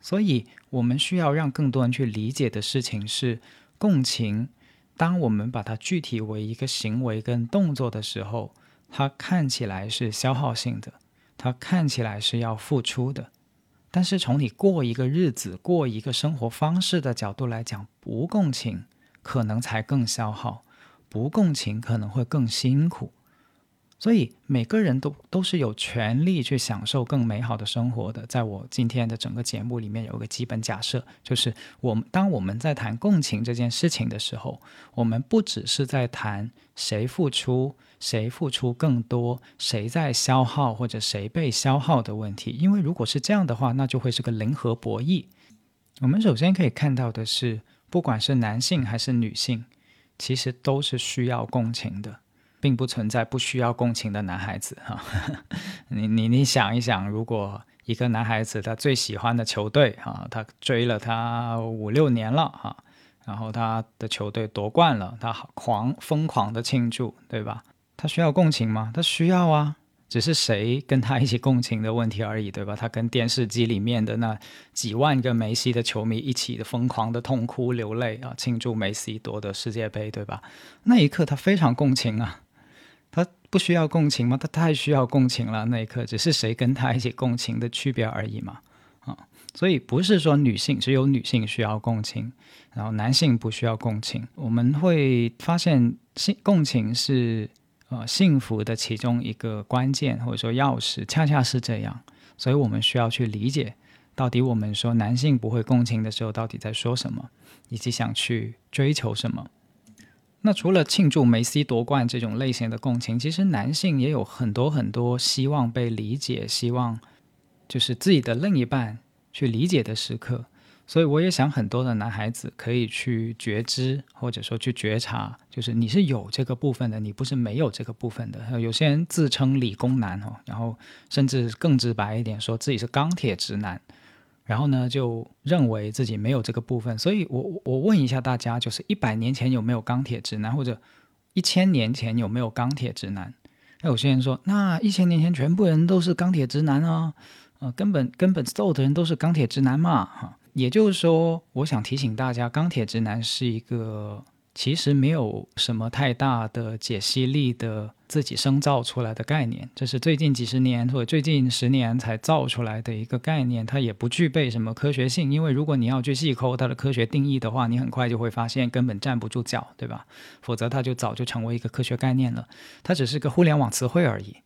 所以，我们需要让更多人去理解的事情是，共情。当我们把它具体为一个行为跟动作的时候，它看起来是消耗性的，它看起来是要付出的。但是从你过一个日子、过一个生活方式的角度来讲，不共情可能才更消耗，不共情可能会更辛苦。所以每个人都都是有权利去享受更美好的生活的。在我今天的整个节目里面，有一个基本假设，就是我们当我们在谈共情这件事情的时候，我们不只是在谈谁付出。谁付出更多，谁在消耗或者谁被消耗的问题？因为如果是这样的话，那就会是个零和博弈。我们首先可以看到的是，不管是男性还是女性，其实都是需要共情的，并不存在不需要共情的男孩子哈。你你你想一想，如果一个男孩子他最喜欢的球队啊，他追了他五六年了哈，然后他的球队夺冠了，他狂疯狂的庆祝，对吧？他需要共情吗？他需要啊，只是谁跟他一起共情的问题而已，对吧？他跟电视机里面的那几万个梅西的球迷一起的疯狂的痛哭流泪啊，庆祝梅西夺得世界杯，对吧？那一刻他非常共情啊，他不需要共情吗？他太需要共情了。那一刻只是谁跟他一起共情的区别而已嘛，啊，所以不是说女性只有女性需要共情，然后男性不需要共情。我们会发现，性共情是。呃，幸福的其中一个关键或者说钥匙，恰恰是这样，所以我们需要去理解，到底我们说男性不会共情的时候，到底在说什么，以及想去追求什么。那除了庆祝梅西夺冠这种类型的共情，其实男性也有很多很多希望被理解，希望就是自己的另一半去理解的时刻。所以我也想，很多的男孩子可以去觉知，或者说去觉察，就是你是有这个部分的，你不是没有这个部分的。有些人自称理工男哦，然后甚至更直白一点，说自己是钢铁直男，然后呢就认为自己没有这个部分。所以我我问一下大家，就是一百年前有没有钢铁直男，或者一千年前有没有钢铁直男？那有些人说，那一千年前全部人都是钢铁直男啊，呃，根本根本所有的人都是钢铁直男嘛，哈。也就是说，我想提醒大家，钢铁直男是一个其实没有什么太大的解析力的自己生造出来的概念，这是最近几十年或者最近十年才造出来的一个概念，它也不具备什么科学性。因为如果你要去细抠它的科学定义的话，你很快就会发现根本站不住脚，对吧？否则它就早就成为一个科学概念了，它只是个互联网词汇而已。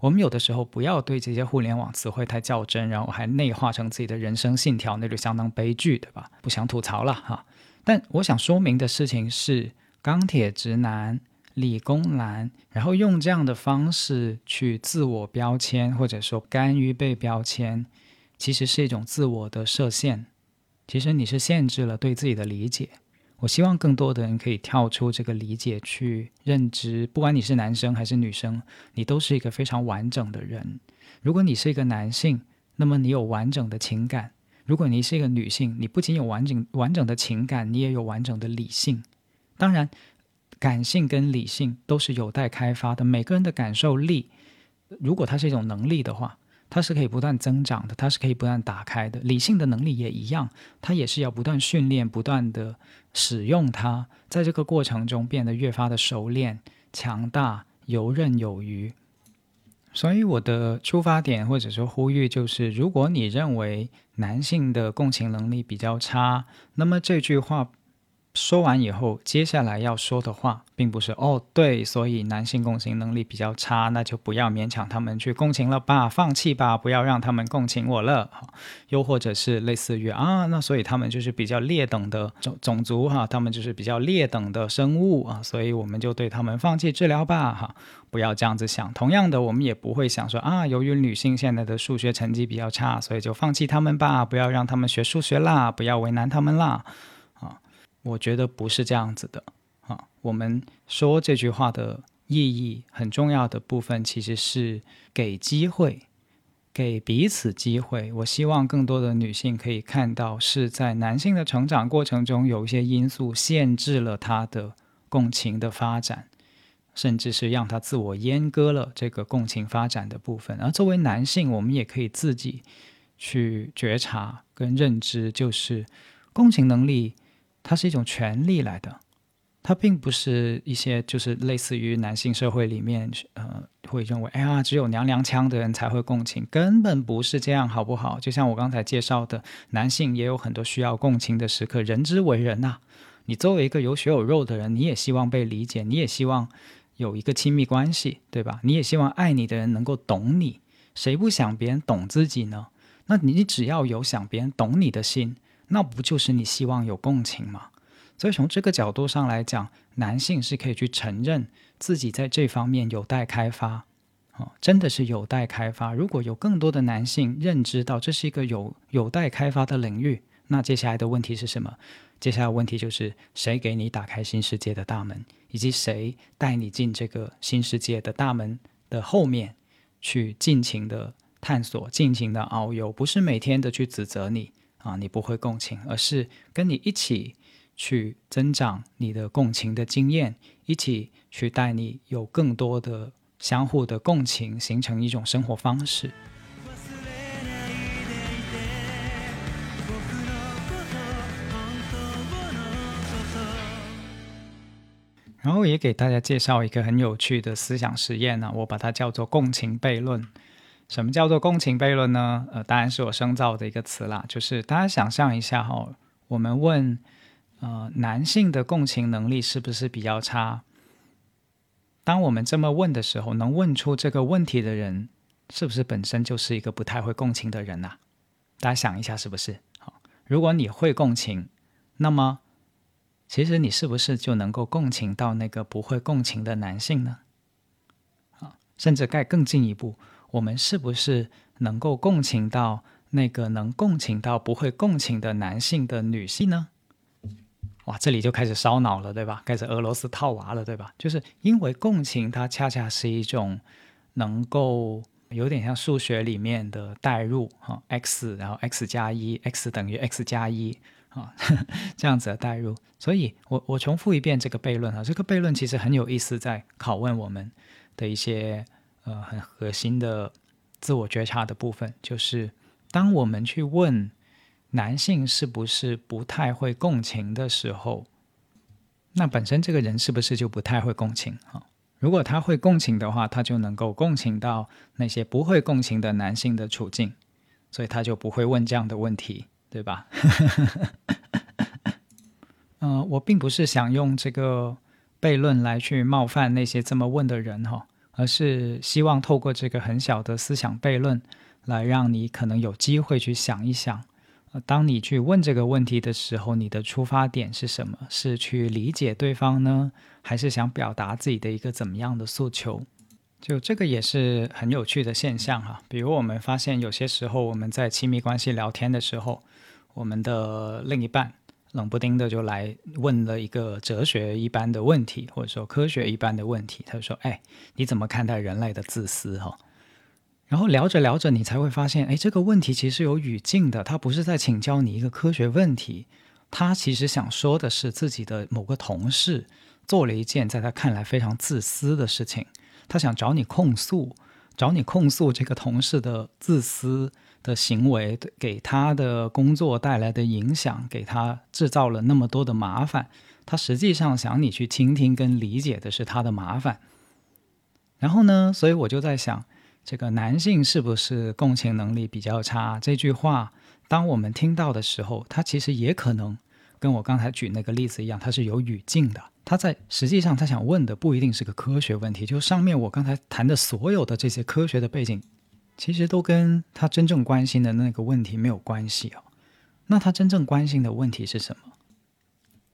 我们有的时候不要对这些互联网词汇太较真，然后还内化成自己的人生信条，那就相当悲剧，对吧？不想吐槽了哈。但我想说明的事情是，钢铁直男、理工男，然后用这样的方式去自我标签，或者说甘于被标签，其实是一种自我的设限。其实你是限制了对自己的理解。我希望更多的人可以跳出这个理解去认知，不管你是男生还是女生，你都是一个非常完整的人。如果你是一个男性，那么你有完整的情感；如果你是一个女性，你不仅有完整完整的情感，你也有完整的理性。当然，感性跟理性都是有待开发的。每个人的感受力，如果它是一种能力的话。它是可以不断增长的，它是可以不断打开的。理性的能力也一样，它也是要不断训练、不断的使用它，在这个过程中变得越发的熟练、强大、游刃有余。所以我的出发点或者说呼吁就是：如果你认为男性的共情能力比较差，那么这句话。说完以后，接下来要说的话，并不是哦，对，所以男性共情能力比较差，那就不要勉强他们去共情了吧，放弃吧，不要让他们共情我了。又或者是类似于啊，那所以他们就是比较劣等的种种族哈，他们就是比较劣等的生物啊，所以我们就对他们放弃治疗吧哈，不要这样子想。同样的，我们也不会想说啊，由于女性现在的数学成绩比较差，所以就放弃他们吧，不要让他们学数学啦，不要为难他们啦。我觉得不是这样子的啊！我们说这句话的意义很重要的部分，其实是给机会，给彼此机会。我希望更多的女性可以看到，是在男性的成长过程中，有一些因素限制了他的共情的发展，甚至是让他自我阉割了这个共情发展的部分。而作为男性，我们也可以自己去觉察跟认知，就是共情能力。它是一种权利来的，它并不是一些就是类似于男性社会里面，呃，会认为，哎呀，只有娘娘腔的人才会共情，根本不是这样，好不好？就像我刚才介绍的，男性也有很多需要共情的时刻，人之为人呐。你作为一个有血有肉的人，你也希望被理解，你也希望有一个亲密关系，对吧？你也希望爱你的人能够懂你，谁不想别人懂自己呢？那你只要有想别人懂你的心。那不就是你希望有共情吗？所以从这个角度上来讲，男性是可以去承认自己在这方面有待开发，哦，真的是有待开发。如果有更多的男性认知到这是一个有有待开发的领域，那接下来的问题是什么？接下来问题就是谁给你打开新世界的大门，以及谁带你进这个新世界的大门的后面去尽情的探索、尽情的遨游，不是每天的去指责你。啊，你不会共情，而是跟你一起去增长你的共情的经验，一起去带你有更多的相互的共情，形成一种生活方式。然后也给大家介绍一个很有趣的思想实验呢，我把它叫做共情悖论。什么叫做共情悖论呢？呃，当然是我生造的一个词啦。就是大家想象一下哈，我们问，呃，男性的共情能力是不是比较差？当我们这么问的时候，能问出这个问题的人，是不是本身就是一个不太会共情的人呐？大家想一下，是不是？好，如果你会共情，那么。其实你是不是就能够共情到那个不会共情的男性呢？啊，甚至该更进一步，我们是不是能够共情到那个能共情到不会共情的男性的女性呢？哇，这里就开始烧脑了，对吧？开始俄罗斯套娃了，对吧？就是因为共情，它恰恰是一种能够有点像数学里面的代入，哈，x 然后 x 加一，x 等于 x 加一。啊，这样子的代入，所以我我重复一遍这个悖论啊，这个悖论其实很有意思，在拷问我们的一些呃很核心的自我觉察的部分，就是当我们去问男性是不是不太会共情的时候，那本身这个人是不是就不太会共情啊？如果他会共情的话，他就能够共情到那些不会共情的男性的处境，所以他就不会问这样的问题。对吧？呃，我并不是想用这个悖论来去冒犯那些这么问的人哈，而是希望透过这个很小的思想悖论，来让你可能有机会去想一想，当你去问这个问题的时候，你的出发点是什么？是去理解对方呢，还是想表达自己的一个怎么样的诉求？就这个也是很有趣的现象哈。比如我们发现有些时候我们在亲密关系聊天的时候，我们的另一半冷不丁的就来问了一个哲学一般的问题，或者说科学一般的问题。他就说：“哎，你怎么看待人类的自私？”哈，然后聊着聊着，你才会发现，哎，这个问题其实有语境的，他不是在请教你一个科学问题，他其实想说的是自己的某个同事做了一件在他看来非常自私的事情，他想找你控诉，找你控诉这个同事的自私。的行为给他的工作带来的影响，给他制造了那么多的麻烦。他实际上想你去倾听跟理解的是他的麻烦。然后呢，所以我就在想，这个男性是不是共情能力比较差？这句话，当我们听到的时候，他其实也可能跟我刚才举那个例子一样，他是有语境的。他在实际上他想问的不一定是个科学问题，就上面我刚才谈的所有的这些科学的背景。其实都跟他真正关心的那个问题没有关系哦。那他真正关心的问题是什么？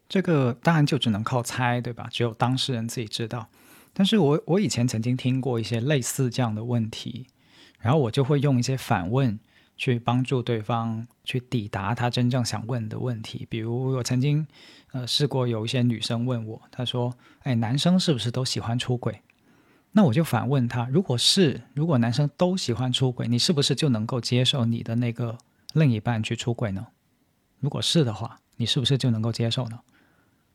这个当然就只能靠猜，对吧？只有当事人自己知道。但是我我以前曾经听过一些类似这样的问题，然后我就会用一些反问去帮助对方去抵达他真正想问的问题。比如我曾经呃试过有一些女生问我，她说：“哎，男生是不是都喜欢出轨？”那我就反问他：如果是，如果男生都喜欢出轨，你是不是就能够接受你的那个另一半去出轨呢？如果是的话，你是不是就能够接受呢？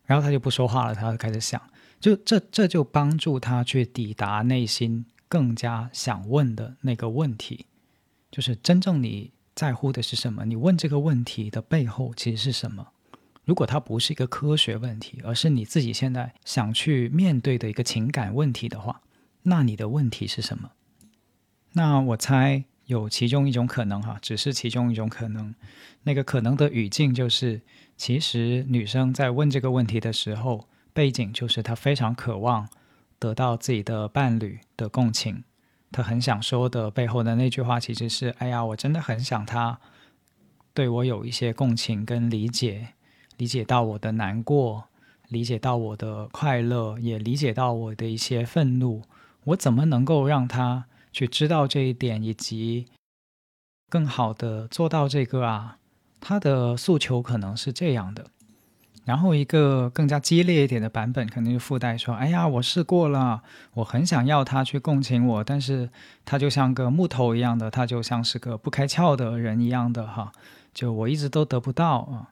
然后他就不说话了，他就开始想，就这这就帮助他去抵达内心更加想问的那个问题，就是真正你在乎的是什么？你问这个问题的背后其实是什么？如果它不是一个科学问题，而是你自己现在想去面对的一个情感问题的话。那你的问题是什么？那我猜有其中一种可能哈，只是其中一种可能。那个可能的语境就是，其实女生在问这个问题的时候，背景就是她非常渴望得到自己的伴侣的共情。她很想说的背后的那句话，其实是：哎呀，我真的很想他对我有一些共情跟理解，理解到我的难过，理解到我的快乐，也理解到我的一些愤怒。我怎么能够让他去知道这一点，以及更好的做到这个啊？他的诉求可能是这样的。然后一个更加激烈一点的版本，肯定是附带说：“哎呀，我试过了，我很想要他去共情我，但是他就像个木头一样的，他就像是个不开窍的人一样的哈，就我一直都得不到啊。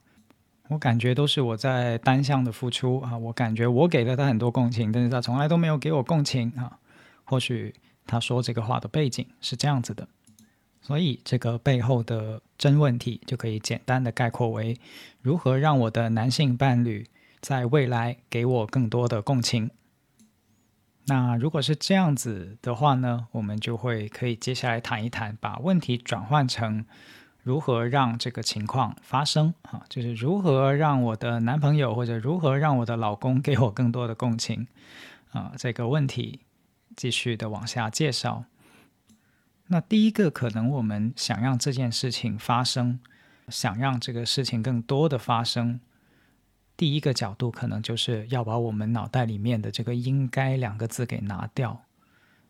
我感觉都是我在单向的付出啊，我感觉我给了他很多共情，但是他从来都没有给我共情啊。”或许他说这个话的背景是这样子的，所以这个背后的真问题就可以简单的概括为：如何让我的男性伴侣在未来给我更多的共情？那如果是这样子的话呢，我们就会可以接下来谈一谈，把问题转换成如何让这个情况发生啊，就是如何让我的男朋友或者如何让我的老公给我更多的共情啊，这个问题。继续的往下介绍。那第一个，可能我们想让这件事情发生，想让这个事情更多的发生，第一个角度可能就是要把我们脑袋里面的这个“应该”两个字给拿掉。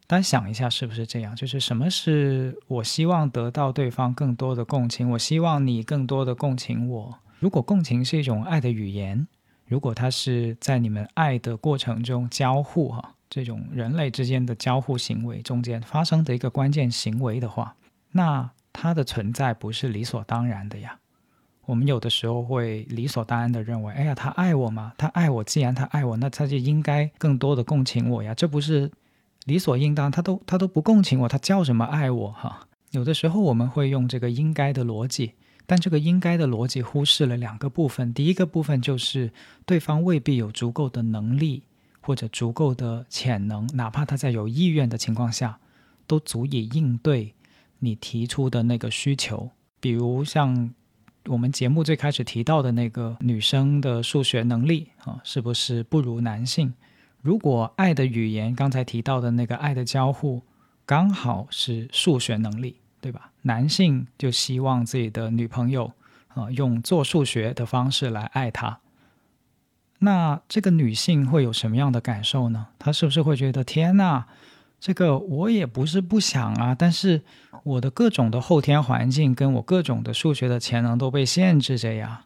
大家想一下，是不是这样？就是什么是我希望得到对方更多的共情？我希望你更多的共情我。如果共情是一种爱的语言，如果它是在你们爱的过程中交互，哈。这种人类之间的交互行为中间发生的一个关键行为的话，那它的存在不是理所当然的呀。我们有的时候会理所当然的认为，哎呀，他爱我吗，他爱我，既然他爱我，那他就应该更多的共情我呀。这不是理所应当，他都他都不共情我，他叫什么爱我哈？有的时候我们会用这个应该的逻辑，但这个应该的逻辑忽视了两个部分。第一个部分就是对方未必有足够的能力。或者足够的潜能，哪怕他在有意愿的情况下，都足以应对你提出的那个需求。比如像我们节目最开始提到的那个女生的数学能力啊，是不是不如男性？如果爱的语言刚才提到的那个爱的交互刚好是数学能力，对吧？男性就希望自己的女朋友啊用做数学的方式来爱他。那这个女性会有什么样的感受呢？她是不是会觉得天哪，这个我也不是不想啊，但是我的各种的后天环境跟我各种的数学的潜能都被限制着呀？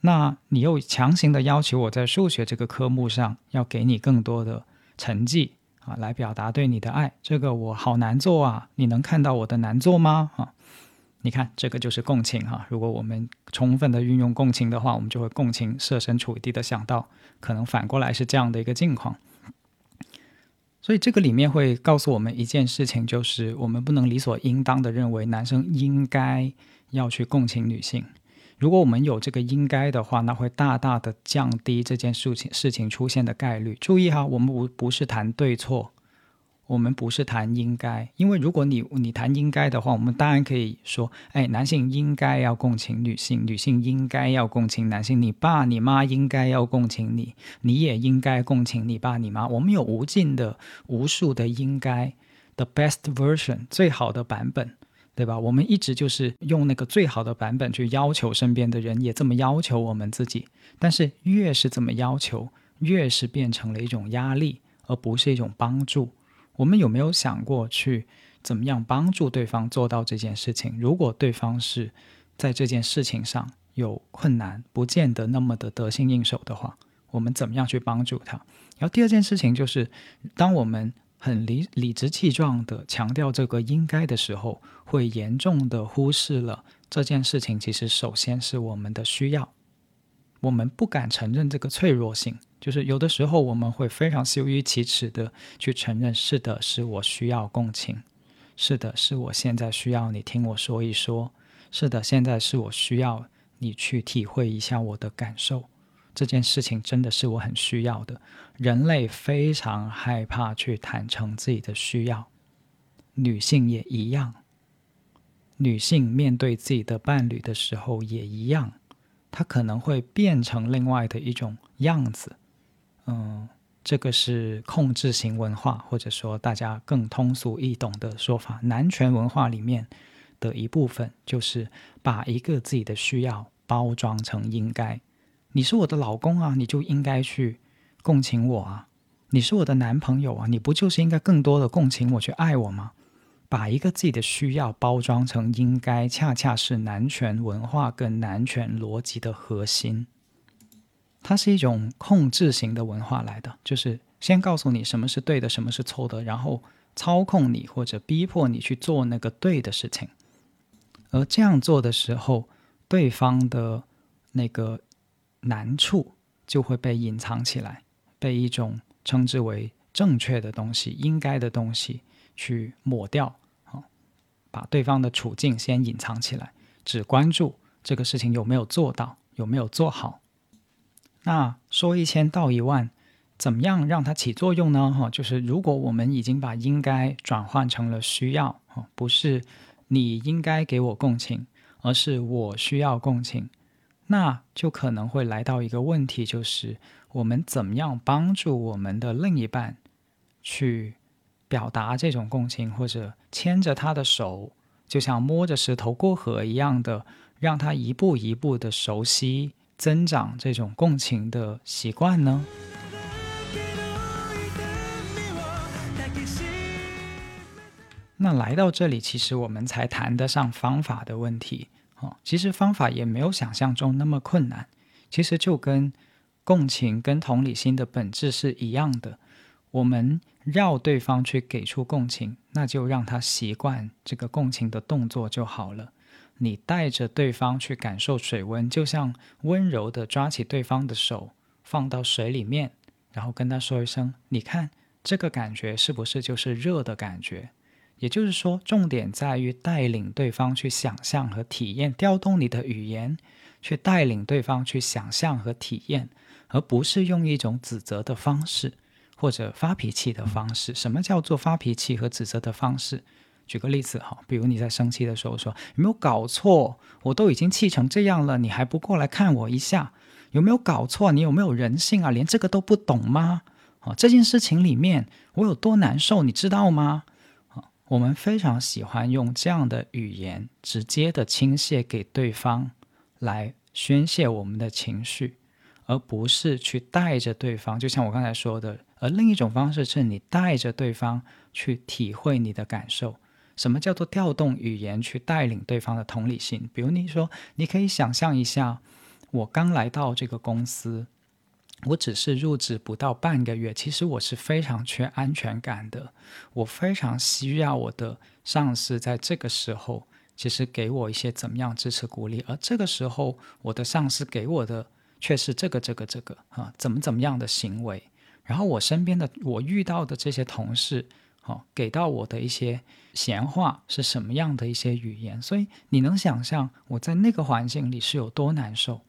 那你又强行的要求我在数学这个科目上要给你更多的成绩啊，来表达对你的爱，这个我好难做啊！你能看到我的难做吗？啊？你看，这个就是共情哈。如果我们充分的运用共情的话，我们就会共情，设身处地的想到，可能反过来是这样的一个境况。所以这个里面会告诉我们一件事情，就是我们不能理所应当的认为男生应该要去共情女性。如果我们有这个应该的话，那会大大的降低这件事情事情出现的概率。注意哈，我们不不是谈对错。我们不是谈应该，因为如果你你谈应该的话，我们当然可以说，哎，男性应该要共情女性，女性应该要共情男性，你爸你妈应该要共情你，你也应该共情你爸你妈。我们有无尽的、无数的应该，the best version 最好的版本，对吧？我们一直就是用那个最好的版本去要求身边的人，也这么要求我们自己。但是越是这么要求，越是变成了一种压力，而不是一种帮助。我们有没有想过去怎么样帮助对方做到这件事情？如果对方是在这件事情上有困难，不见得那么的得心应手的话，我们怎么样去帮助他？然后第二件事情就是，当我们很理理直气壮的强调这个应该的时候，会严重的忽视了这件事情其实首先是我们的需要，我们不敢承认这个脆弱性。就是有的时候我们会非常羞于启齿的去承认，是的，是我需要共情，是的，是我现在需要你听我说一说，是的，现在是我需要你去体会一下我的感受，这件事情真的是我很需要的。人类非常害怕去坦诚自己的需要，女性也一样，女性面对自己的伴侣的时候也一样，她可能会变成另外的一种样子。嗯，这个是控制型文化，或者说大家更通俗易懂的说法，男权文化里面的一部分，就是把一个自己的需要包装成应该。你是我的老公啊，你就应该去共情我啊。你是我的男朋友啊，你不就是应该更多的共情我，去爱我吗？把一个自己的需要包装成应该，恰恰是男权文化跟男权逻辑的核心。它是一种控制型的文化来的，就是先告诉你什么是对的，什么是错的，然后操控你或者逼迫你去做那个对的事情。而这样做的时候，对方的那个难处就会被隐藏起来，被一种称之为正确的东西、应该的东西去抹掉，啊，把对方的处境先隐藏起来，只关注这个事情有没有做到，有没有做好。那说一千道一万，怎么样让它起作用呢？哈，就是如果我们已经把应该转换成了需要，哈，不是你应该给我共情，而是我需要共情，那就可能会来到一个问题，就是我们怎么样帮助我们的另一半去表达这种共情，或者牵着他的手，就像摸着石头过河一样的，让他一步一步的熟悉。增长这种共情的习惯呢？那来到这里，其实我们才谈得上方法的问题哦。其实方法也没有想象中那么困难。其实就跟共情跟同理心的本质是一样的。我们绕对方去给出共情，那就让他习惯这个共情的动作就好了。你带着对方去感受水温，就像温柔的抓起对方的手，放到水里面，然后跟他说一声：“你看，这个感觉是不是就是热的感觉？”也就是说，重点在于带领对方去想象和体验，调动你的语言去带领对方去想象和体验，而不是用一种指责的方式或者发脾气的方式。什么叫做发脾气和指责的方式？举个例子哈，比如你在生气的时候说：“有没有搞错？我都已经气成这样了，你还不过来看我一下？有没有搞错？你有没有人性啊？连这个都不懂吗？啊，这件事情里面我有多难受，你知道吗？啊，我们非常喜欢用这样的语言直接的倾泻给对方，来宣泄我们的情绪，而不是去带着对方。就像我刚才说的，而另一种方式是你带着对方去体会你的感受。什么叫做调动语言去带领对方的同理心？比如你说，你可以想象一下，我刚来到这个公司，我只是入职不到半个月，其实我是非常缺安全感的。我非常需要我的上司在这个时候，其实给我一些怎么样支持鼓励，而这个时候我的上司给我的却是这个这个这个啊，怎么怎么样的行为。然后我身边的我遇到的这些同事。哦，给到我的一些闲话是什么样的一些语言？所以你能想象我在那个环境里是有多难受？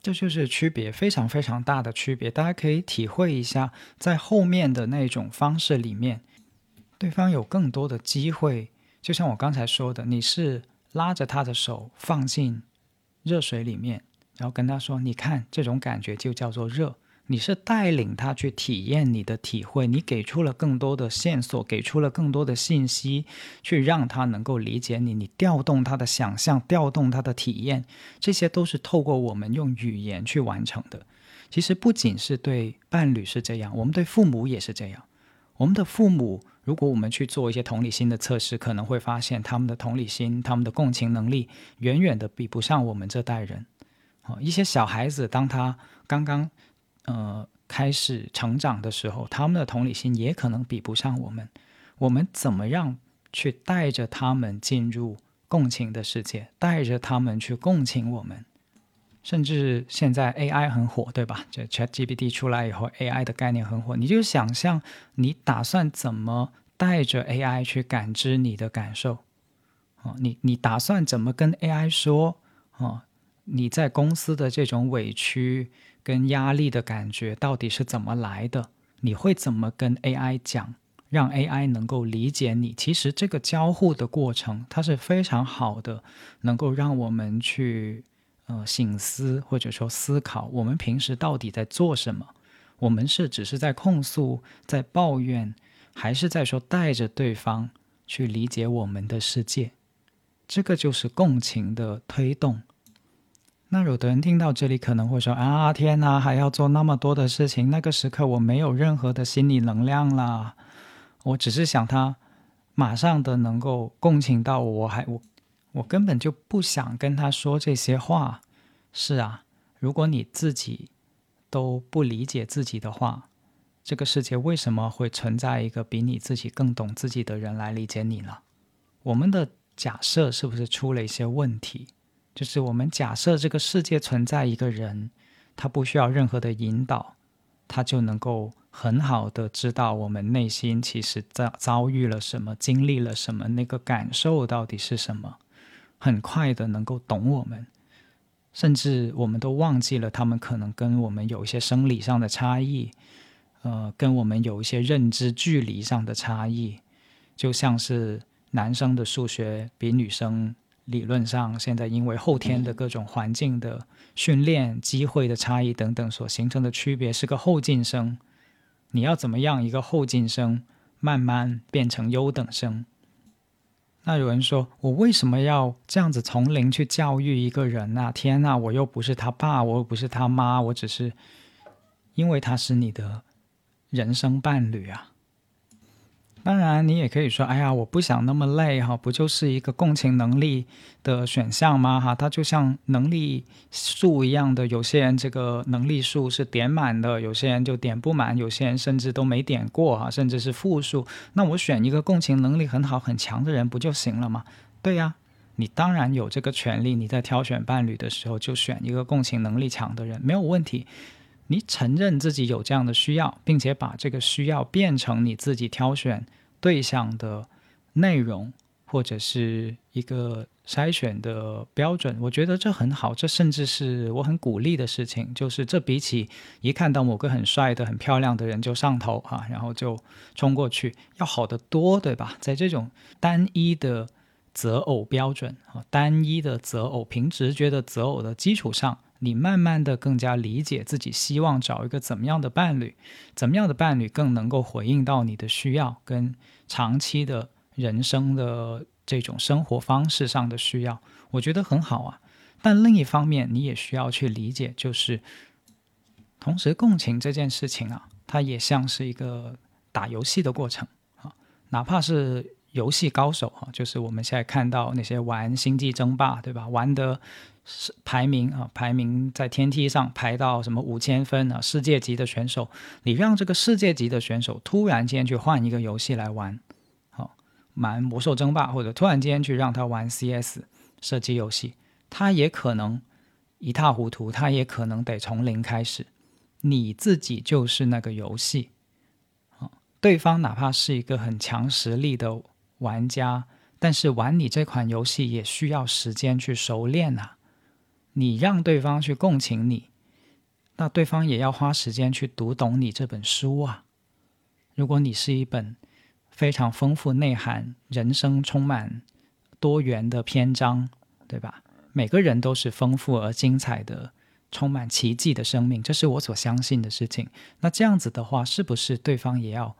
这就是区别，非常非常大的区别。大家可以体会一下，在后面的那种方式里面，对方有更多的机会。就像我刚才说的，你是拉着他的手放进热水里面，然后跟他说：“你看，这种感觉就叫做热。”你是带领他去体验你的体会，你给出了更多的线索，给出了更多的信息，去让他能够理解你。你调动他的想象，调动他的体验，这些都是透过我们用语言去完成的。其实不仅是对伴侣是这样，我们对父母也是这样。我们的父母，如果我们去做一些同理心的测试，可能会发现他们的同理心、他们的共情能力，远远的比不上我们这代人。啊，一些小孩子，当他刚刚。呃，开始成长的时候，他们的同理心也可能比不上我们。我们怎么样去带着他们进入共情的世界，带着他们去共情我们？甚至现在 AI 很火，对吧？这 ChatGPT 出来以后，AI 的概念很火。你就想象，你打算怎么带着 AI 去感知你的感受？哦，你你打算怎么跟 AI 说？哦，你在公司的这种委屈。跟压力的感觉到底是怎么来的？你会怎么跟 AI 讲，让 AI 能够理解你？其实这个交互的过程，它是非常好的，能够让我们去呃醒思或者说思考，我们平时到底在做什么？我们是只是在控诉、在抱怨，还是在说带着对方去理解我们的世界？这个就是共情的推动。那有的人听到这里可能会说：“啊，天哪，还要做那么多的事情？那个时刻我没有任何的心理能量啦，我只是想他马上的能够共情到我，还我我根本就不想跟他说这些话。”是啊，如果你自己都不理解自己的话，这个世界为什么会存在一个比你自己更懂自己的人来理解你呢？我们的假设是不是出了一些问题？就是我们假设这个世界存在一个人，他不需要任何的引导，他就能够很好的知道我们内心其实遭遭遇了什么，经历了什么，那个感受到底是什么，很快的能够懂我们，甚至我们都忘记了他们可能跟我们有一些生理上的差异，呃，跟我们有一些认知距离上的差异，就像是男生的数学比女生。理论上，现在因为后天的各种环境的训练、机会的差异等等所形成的区别，是个后进生。你要怎么样一个后进生慢慢变成优等生？那有人说，我为什么要这样子从零去教育一个人呢？天哪，我又不是他爸，我又不是他妈，我只是因为他是你的人生伴侣啊。当然，你也可以说：“哎呀，我不想那么累哈，不就是一个共情能力的选项吗？哈，它就像能力数一样的，有些人这个能力数是点满的，有些人就点不满，有些人甚至都没点过哈，甚至是负数。那我选一个共情能力很好很强的人不就行了吗？对呀，你当然有这个权利。你在挑选伴侣的时候，就选一个共情能力强的人，没有问题。”你承认自己有这样的需要，并且把这个需要变成你自己挑选对象的内容，或者是一个筛选的标准，我觉得这很好，这甚至是我很鼓励的事情。就是这比起一看到某个很帅的、很漂亮的人就上头啊，然后就冲过去，要好得多，对吧？在这种单一的择偶标准啊，单一的择偶凭直觉的择偶的基础上。你慢慢的更加理解自己希望找一个怎么样的伴侣，怎么样的伴侣更能够回应到你的需要跟长期的人生的这种生活方式上的需要，我觉得很好啊。但另一方面，你也需要去理解，就是同时共情这件事情啊，它也像是一个打游戏的过程啊，哪怕是游戏高手啊，就是我们现在看到那些玩星际争霸，对吧？玩的。是排名啊，排名在天梯上排到什么五千分啊，世界级的选手，你让这个世界级的选手突然间去换一个游戏来玩，好玩魔兽争霸，或者突然间去让他玩 CS 射击游戏，他也可能一塌糊涂，他也可能得从零开始。你自己就是那个游戏，啊，对方哪怕是一个很强实力的玩家，但是玩你这款游戏也需要时间去熟练啊。你让对方去共情你，那对方也要花时间去读懂你这本书啊。如果你是一本非常丰富内涵、人生充满多元的篇章，对吧？每个人都是丰富而精彩的、充满奇迹的生命，这是我所相信的事情。那这样子的话，是不是对方也要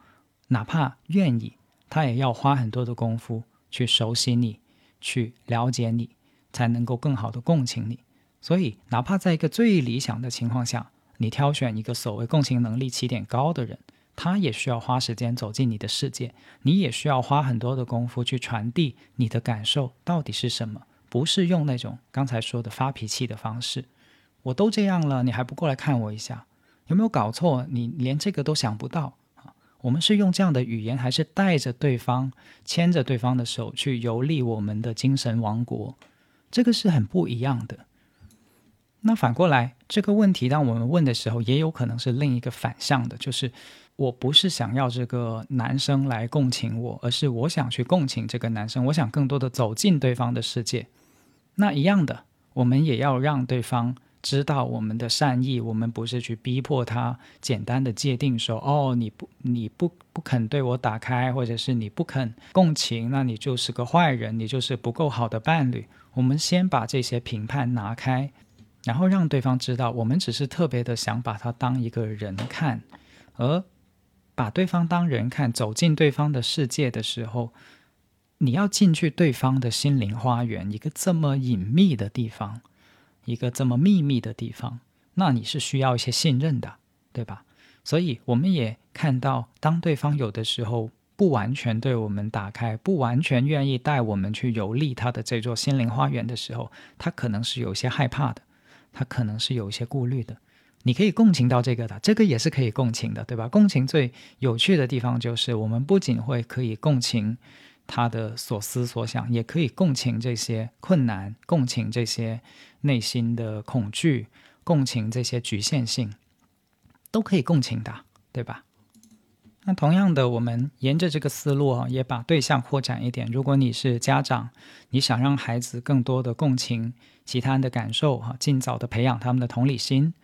哪怕愿意，他也要花很多的功夫去熟悉你、去了解你，才能够更好的共情你？所以，哪怕在一个最理想的情况下，你挑选一个所谓共情能力起点高的人，他也需要花时间走进你的世界，你也需要花很多的功夫去传递你的感受到底是什么，不是用那种刚才说的发脾气的方式。我都这样了，你还不过来看我一下，有没有搞错？你连这个都想不到啊？我们是用这样的语言，还是带着对方，牵着对方的手去游历我们的精神王国？这个是很不一样的。那反过来，这个问题当我们问的时候，也有可能是另一个反向的，就是我不是想要这个男生来共情我，而是我想去共情这个男生，我想更多的走进对方的世界。那一样的，我们也要让对方知道我们的善意，我们不是去逼迫他简单的界定说，哦，你不你不不肯对我打开，或者是你不肯共情，那你就是个坏人，你就是不够好的伴侣。我们先把这些评判拿开。然后让对方知道，我们只是特别的想把他当一个人看，而把对方当人看，走进对方的世界的时候，你要进去对方的心灵花园，一个这么隐秘的地方，一个这么秘密的地方，那你是需要一些信任的，对吧？所以我们也看到，当对方有的时候不完全对我们打开，不完全愿意带我们去游历他的这座心灵花园的时候，他可能是有些害怕的。他可能是有一些顾虑的，你可以共情到这个的，这个也是可以共情的，对吧？共情最有趣的地方就是，我们不仅会可以共情他的所思所想，也可以共情这些困难，共情这些内心的恐惧，共情这些局限性。都可以共情的，对吧？那同样的，我们沿着这个思路啊，也把对象扩展一点。如果你是家长，你想让孩子更多的共情其他人的感受哈，尽早的培养他们的同理心，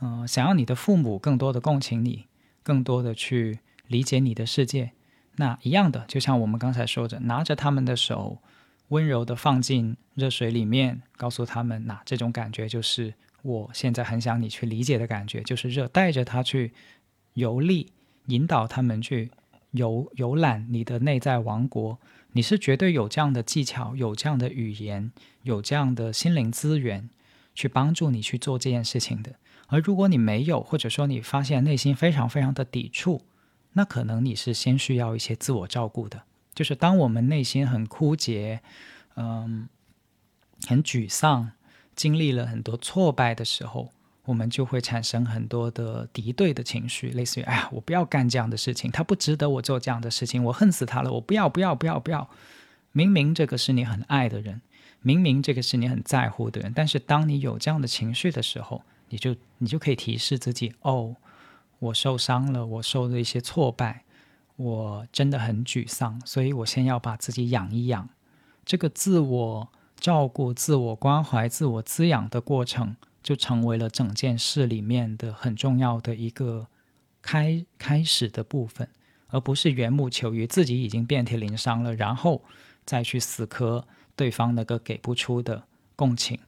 嗯，想要你的父母更多的共情你，更多的去理解你的世界，那一样的，就像我们刚才说的，拿着他们的手，温柔的放进热水里面，告诉他们，那这种感觉就是我现在很想你去理解的感觉，就是热，带着他去游历。引导他们去游游览你的内在王国，你是绝对有这样的技巧，有这样的语言，有这样的心灵资源，去帮助你去做这件事情的。而如果你没有，或者说你发现内心非常非常的抵触，那可能你是先需要一些自我照顾的。就是当我们内心很枯竭，嗯，很沮丧，经历了很多挫败的时候。我们就会产生很多的敌对的情绪，类似于“哎呀，我不要干这样的事情，他不值得我做这样的事情，我恨死他了，我不要，不要，不要，不要。”明明这个是你很爱的人，明明这个是你很在乎的人，但是当你有这样的情绪的时候，你就你就可以提示自己：“哦，我受伤了，我受了一些挫败，我真的很沮丧，所以我先要把自己养一养。”这个自我照顾、自我关怀、自我滋养的过程。就成为了整件事里面的很重要的一个开开始的部分，而不是缘木求鱼，自己已经遍体鳞伤了，然后再去死磕对方那个给不出的共情，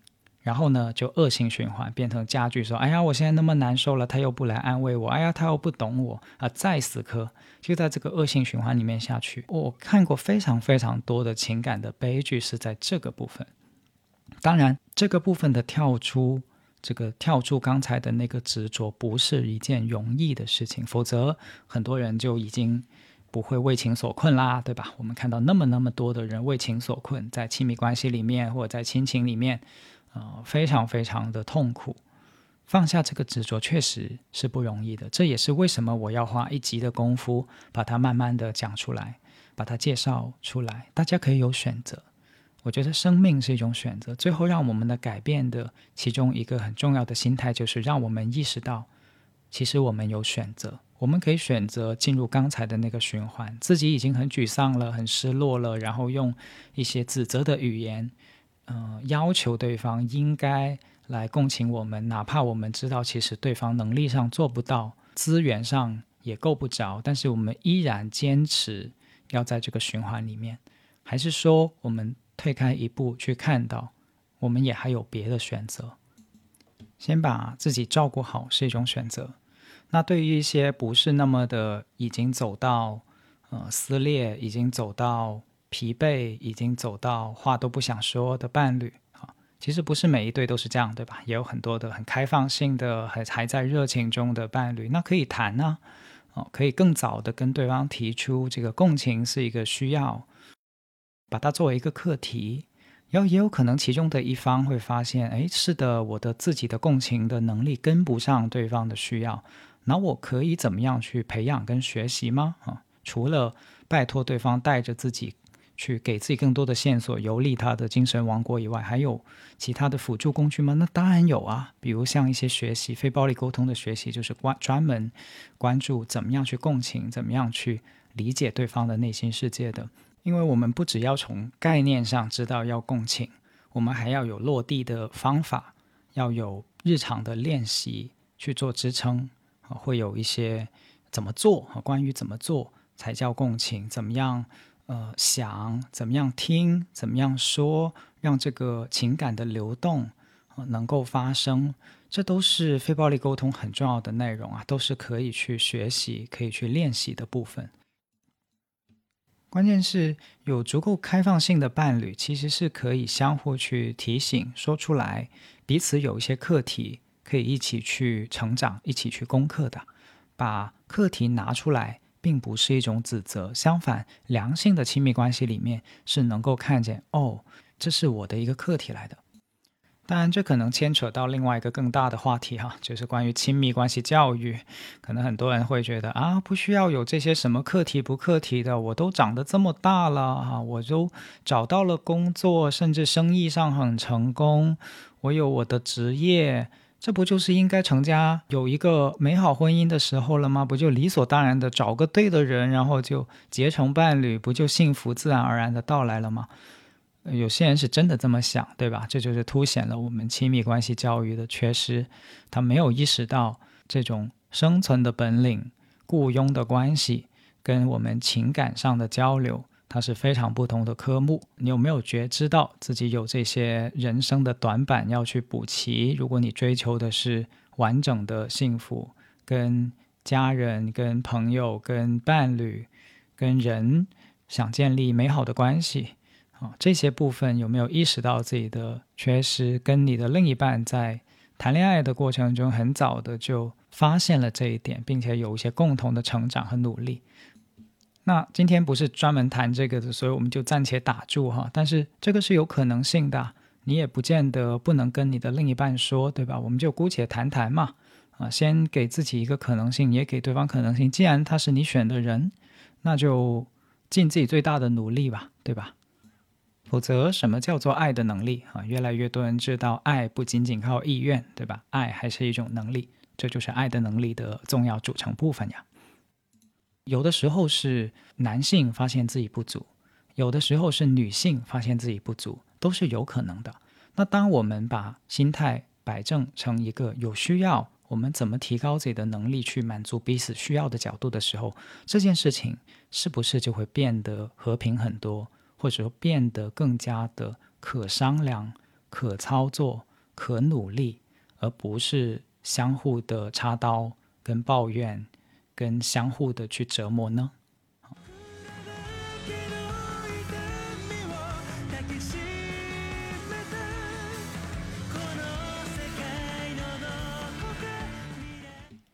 然后呢就恶性循环，变成加剧，说哎呀我现在那么难受了，他又不来安慰我，哎呀他又不懂我啊，再死磕，就在这个恶性循环里面下去。我看过非常非常多的情感的悲剧是在这个部分，当然这个部分的跳出。这个跳出刚才的那个执着，不是一件容易的事情，否则很多人就已经不会为情所困啦，对吧？我们看到那么那么多的人为情所困，在亲密关系里面或者在亲情里面，呃，非常非常的痛苦。放下这个执着确实是不容易的，这也是为什么我要花一集的功夫把它慢慢的讲出来，把它介绍出来，大家可以有选择。我觉得生命是一种选择，最后让我们的改变的其中一个很重要的心态，就是让我们意识到，其实我们有选择，我们可以选择进入刚才的那个循环，自己已经很沮丧了，很失落了，然后用一些指责的语言，嗯，要求对方应该来共情我们，哪怕我们知道其实对方能力上做不到，资源上也够不着，但是我们依然坚持要在这个循环里面，还是说我们？退开一步去看到，我们也还有别的选择。先把自己照顾好是一种选择。那对于一些不是那么的已经走到呃撕裂，已经走到疲惫，已经走到话都不想说的伴侣啊，其实不是每一对都是这样，对吧？也有很多的很开放性的，还还在热情中的伴侣，那可以谈呢，哦，可以更早的跟对方提出这个共情是一个需要。把它作为一个课题，然后也有可能其中的一方会发现，哎，是的，我的自己的共情的能力跟不上对方的需要，那我可以怎么样去培养跟学习吗？啊，除了拜托对方带着自己去给自己更多的线索，游历他的精神王国以外，还有其他的辅助工具吗？那当然有啊，比如像一些学习非暴力沟通的学习，就是关专门关注怎么样去共情，怎么样去理解对方的内心世界的。因为我们不只要从概念上知道要共情，我们还要有落地的方法，要有日常的练习去做支撑啊，会有一些怎么做啊？关于怎么做才叫共情，怎么样呃想，怎么样听，怎么样说，让这个情感的流动能够发生，这都是非暴力沟通很重要的内容啊，都是可以去学习、可以去练习的部分。关键是有足够开放性的伴侣，其实是可以相互去提醒、说出来，彼此有一些课题可以一起去成长、一起去攻克的。把课题拿出来，并不是一种指责，相反，良性的亲密关系里面是能够看见，哦，这是我的一个课题来的。当然，这可能牵扯到另外一个更大的话题哈，就是关于亲密关系教育。可能很多人会觉得啊，不需要有这些什么课题不课题的，我都长得这么大了哈，我都找到了工作，甚至生意上很成功，我有我的职业，这不就是应该成家有一个美好婚姻的时候了吗？不就理所当然的找个对的人，然后就结成伴侣，不就幸福自然而然的到来了吗？有些人是真的这么想，对吧？这就是凸显了我们亲密关系教育的缺失，他没有意识到这种生存的本领、雇佣的关系跟我们情感上的交流。它是非常不同的科目，你有没有觉知到自己有这些人生的短板要去补齐？如果你追求的是完整的幸福，跟家人、跟朋友、跟伴侣、跟人想建立美好的关系，啊，这些部分有没有意识到自己的缺失？跟你的另一半在谈恋爱的过程中，很早的就发现了这一点，并且有一些共同的成长和努力。那今天不是专门谈这个的，所以我们就暂且打住哈。但是这个是有可能性的，你也不见得不能跟你的另一半说，对吧？我们就姑且谈谈嘛，啊，先给自己一个可能性，也给对方可能性。既然他是你选的人，那就尽自己最大的努力吧，对吧？否则，什么叫做爱的能力啊？越来越多人知道，爱不仅仅靠意愿，对吧？爱还是一种能力，这就是爱的能力的重要组成部分呀。有的时候是男性发现自己不足，有的时候是女性发现自己不足，都是有可能的。那当我们把心态摆正成一个有需要，我们怎么提高自己的能力去满足彼此需要的角度的时候，这件事情是不是就会变得和平很多，或者说变得更加的可商量、可操作、可努力，而不是相互的插刀跟抱怨。跟相互的去折磨呢？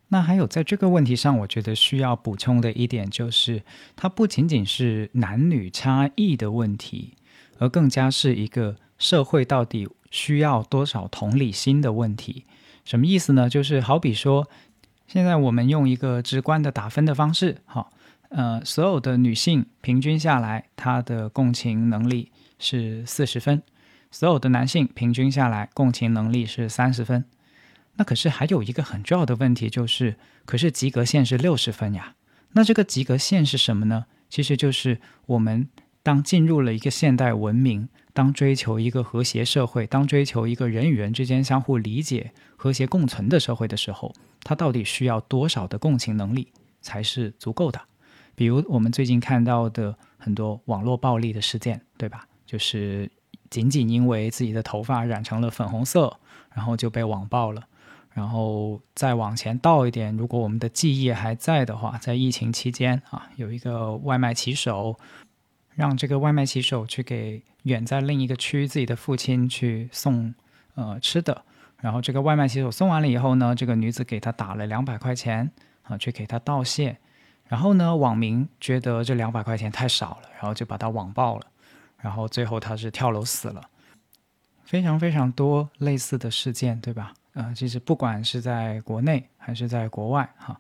那还有在这个问题上，我觉得需要补充的一点就是，它不仅仅是男女差异的问题，而更加是一个社会到底需要多少同理心的问题。什么意思呢？就是好比说。现在我们用一个直观的打分的方式，好，呃，所有的女性平均下来，她的共情能力是四十分；所有的男性平均下来，共情能力是三十分。那可是还有一个很重要的问题，就是可是及格线是六十分呀。那这个及格线是什么呢？其实就是我们当进入了一个现代文明，当追求一个和谐社会，当追求一个人与人之间相互理解、和谐共存的社会的时候。它到底需要多少的共情能力才是足够的？比如我们最近看到的很多网络暴力的事件，对吧？就是仅仅因为自己的头发染成了粉红色，然后就被网暴了。然后再往前倒一点，如果我们的记忆还在的话，在疫情期间啊，有一个外卖骑手，让这个外卖骑手去给远在另一个区自己的父亲去送呃吃的。然后这个外卖骑手送完了以后呢，这个女子给他打了两百块钱啊，去给他道谢。然后呢，网民觉得这两百块钱太少了，然后就把他网爆了。然后最后他是跳楼死了。非常非常多类似的事件，对吧？呃，其实不管是在国内还是在国外，哈。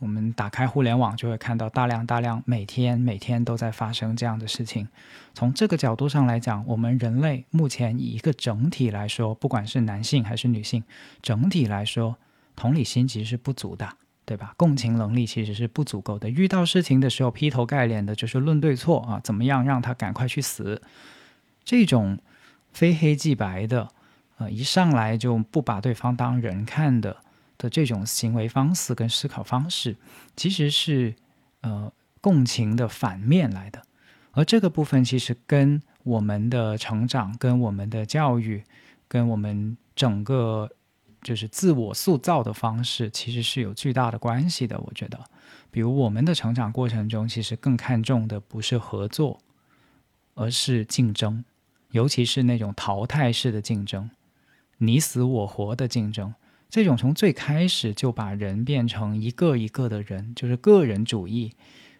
我们打开互联网就会看到大量大量每天每天都在发生这样的事情。从这个角度上来讲，我们人类目前以一个整体来说，不管是男性还是女性，整体来说同理心其实是不足的，对吧？共情能力其实是不足够的。遇到事情的时候劈头盖脸的就是论对错啊，怎么样让他赶快去死？这种非黑即白的，呃，一上来就不把对方当人看的。的这种行为方式跟思考方式，其实是呃共情的反面来的，而这个部分其实跟我们的成长、跟我们的教育、跟我们整个就是自我塑造的方式，其实是有巨大的关系的。我觉得，比如我们的成长过程中，其实更看重的不是合作，而是竞争，尤其是那种淘汰式的竞争，你死我活的竞争。这种从最开始就把人变成一个一个的人，就是个人主义、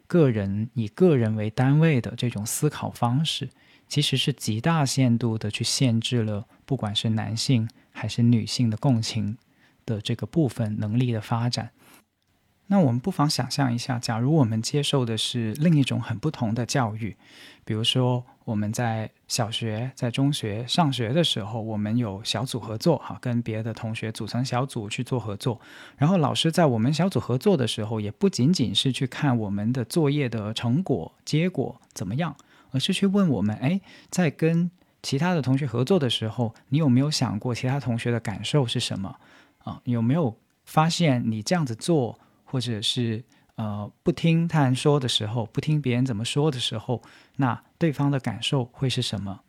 个人以个人为单位的这种思考方式，其实是极大限度的去限制了不管是男性还是女性的共情的这个部分能力的发展。那我们不妨想象一下，假如我们接受的是另一种很不同的教育，比如说我们在小学、在中学上学的时候，我们有小组合作，哈，跟别的同学组成小组去做合作。然后老师在我们小组合作的时候，也不仅仅是去看我们的作业的成果、结果怎么样，而是去问我们：哎，在跟其他的同学合作的时候，你有没有想过其他同学的感受是什么？啊，有没有发现你这样子做？或者是呃不听他人说的时候，不听别人怎么说的时候，那对方的感受会是什么？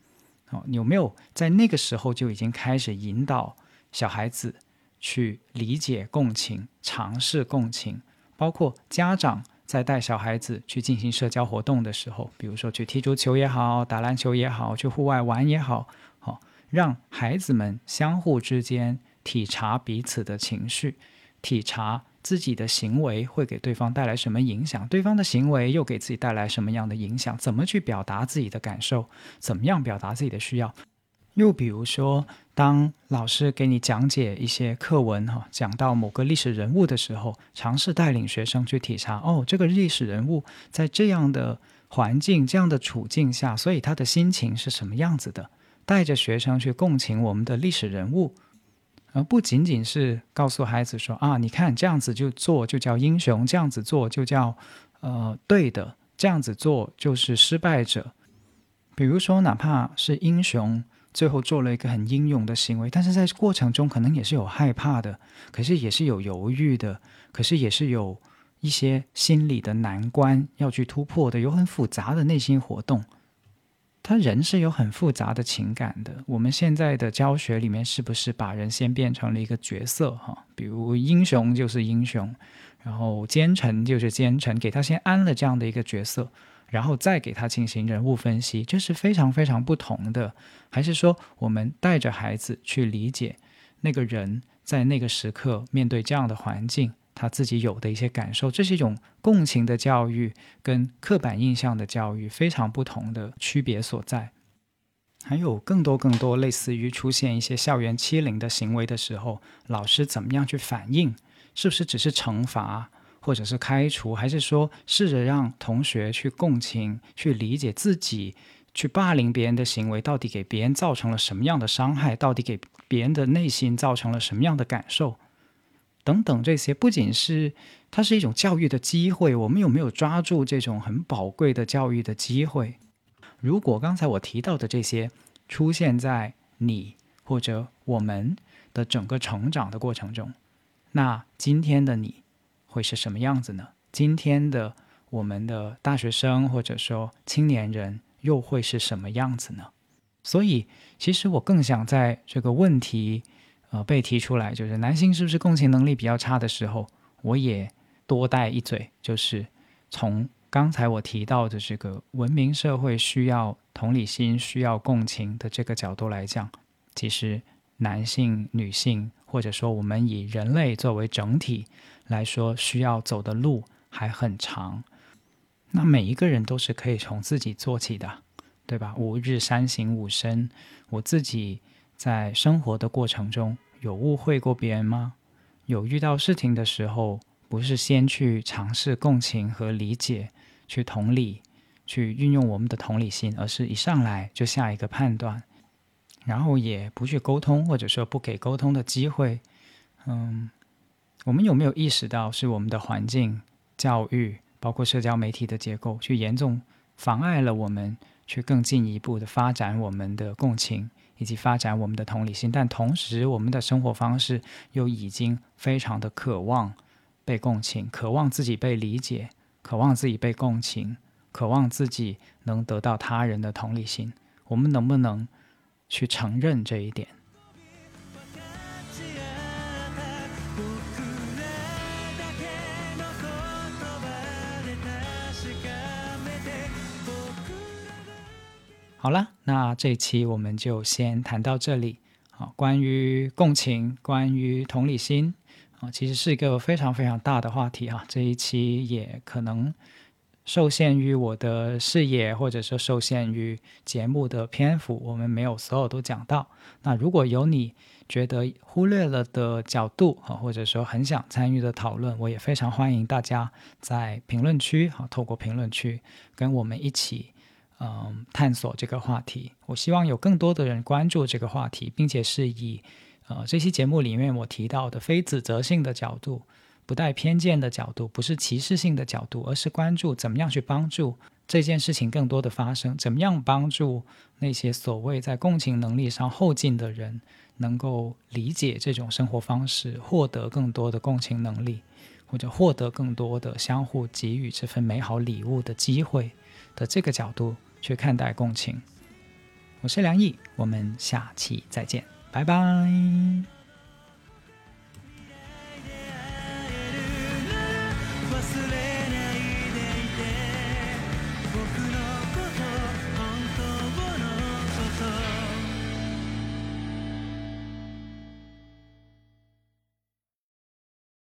哦，有没有在那个时候就已经开始引导小孩子去理解共情、尝试共情？包括家长在带小孩子去进行社交活动的时候，比如说去踢足球也好，打篮球也好，去户外玩也好，好让孩子们相互之间体察彼此的情绪，体察。自己的行为会给对方带来什么影响？对方的行为又给自己带来什么样的影响？怎么去表达自己的感受？怎么样表达自己的需要？又比如说，当老师给你讲解一些课文，哈，讲到某个历史人物的时候，尝试带领学生去体察，哦，这个历史人物在这样的环境、这样的处境下，所以他的心情是什么样子的？带着学生去共情我们的历史人物。而不仅仅是告诉孩子说啊，你看这样子就做就叫英雄，这样子做就叫呃对的，这样子做就是失败者。比如说，哪怕是英雄最后做了一个很英勇的行为，但是在过程中可能也是有害怕的，可是也是有犹豫的，可是也是有一些心理的难关要去突破的，有很复杂的内心活动。他人是有很复杂的情感的。我们现在的教学里面，是不是把人先变成了一个角色？哈，比如英雄就是英雄，然后奸臣就是奸臣，给他先安了这样的一个角色，然后再给他进行人物分析，这是非常非常不同的。还是说，我们带着孩子去理解那个人在那个时刻面对这样的环境？他自己有的一些感受，这是一种共情的教育，跟刻板印象的教育非常不同的区别所在。还有更多更多类似于出现一些校园欺凌的行为的时候，老师怎么样去反应？是不是只是惩罚，或者是开除，还是说试着让同学去共情，去理解自己去霸凌别人的行为到底给别人造成了什么样的伤害？到底给别人的内心造成了什么样的感受？等等，这些不仅是它是一种教育的机会，我们有没有抓住这种很宝贵的教育的机会？如果刚才我提到的这些出现在你或者我们的整个成长的过程中，那今天的你会是什么样子呢？今天的我们的大学生或者说青年人又会是什么样子呢？所以，其实我更想在这个问题。呃，被提出来就是男性是不是共情能力比较差的时候，我也多带一嘴，就是从刚才我提到的这个文明社会需要同理心、需要共情的这个角度来讲，其实男性、女性，或者说我们以人类作为整体来说，需要走的路还很长。那每一个人都是可以从自己做起的，对吧？吾日三省吾身，我自己。在生活的过程中，有误会过别人吗？有遇到事情的时候，不是先去尝试共情和理解，去同理，去运用我们的同理心，而是一上来就下一个判断，然后也不去沟通，或者说不给沟通的机会。嗯，我们有没有意识到，是我们的环境、教育，包括社交媒体的结构，去严重妨碍了我们去更进一步的发展我们的共情？以及发展我们的同理心，但同时，我们的生活方式又已经非常的渴望被共情，渴望自己被理解，渴望自己被共情，渴望自己能得到他人的同理心。我们能不能去承认这一点？好了，那这一期我们就先谈到这里。好，关于共情，关于同理心，啊，其实是一个非常非常大的话题啊。这一期也可能受限于我的视野，或者说受限于节目的篇幅，我们没有所有都讲到。那如果有你觉得忽略了的角度啊，或者说很想参与的讨论，我也非常欢迎大家在评论区哈，透过评论区跟我们一起嗯探索这个话题。我希望有更多的人关注这个话题，并且是以呃这期节目里面我提到的非指责性的角度。不带偏见的角度，不是歧视性的角度，而是关注怎么样去帮助这件事情更多的发生，怎么样帮助那些所谓在共情能力上后进的人，能够理解这种生活方式，获得更多的共情能力，或者获得更多的相互给予这份美好礼物的机会的这个角度去看待共情。我是梁毅，我们下期再见，拜拜。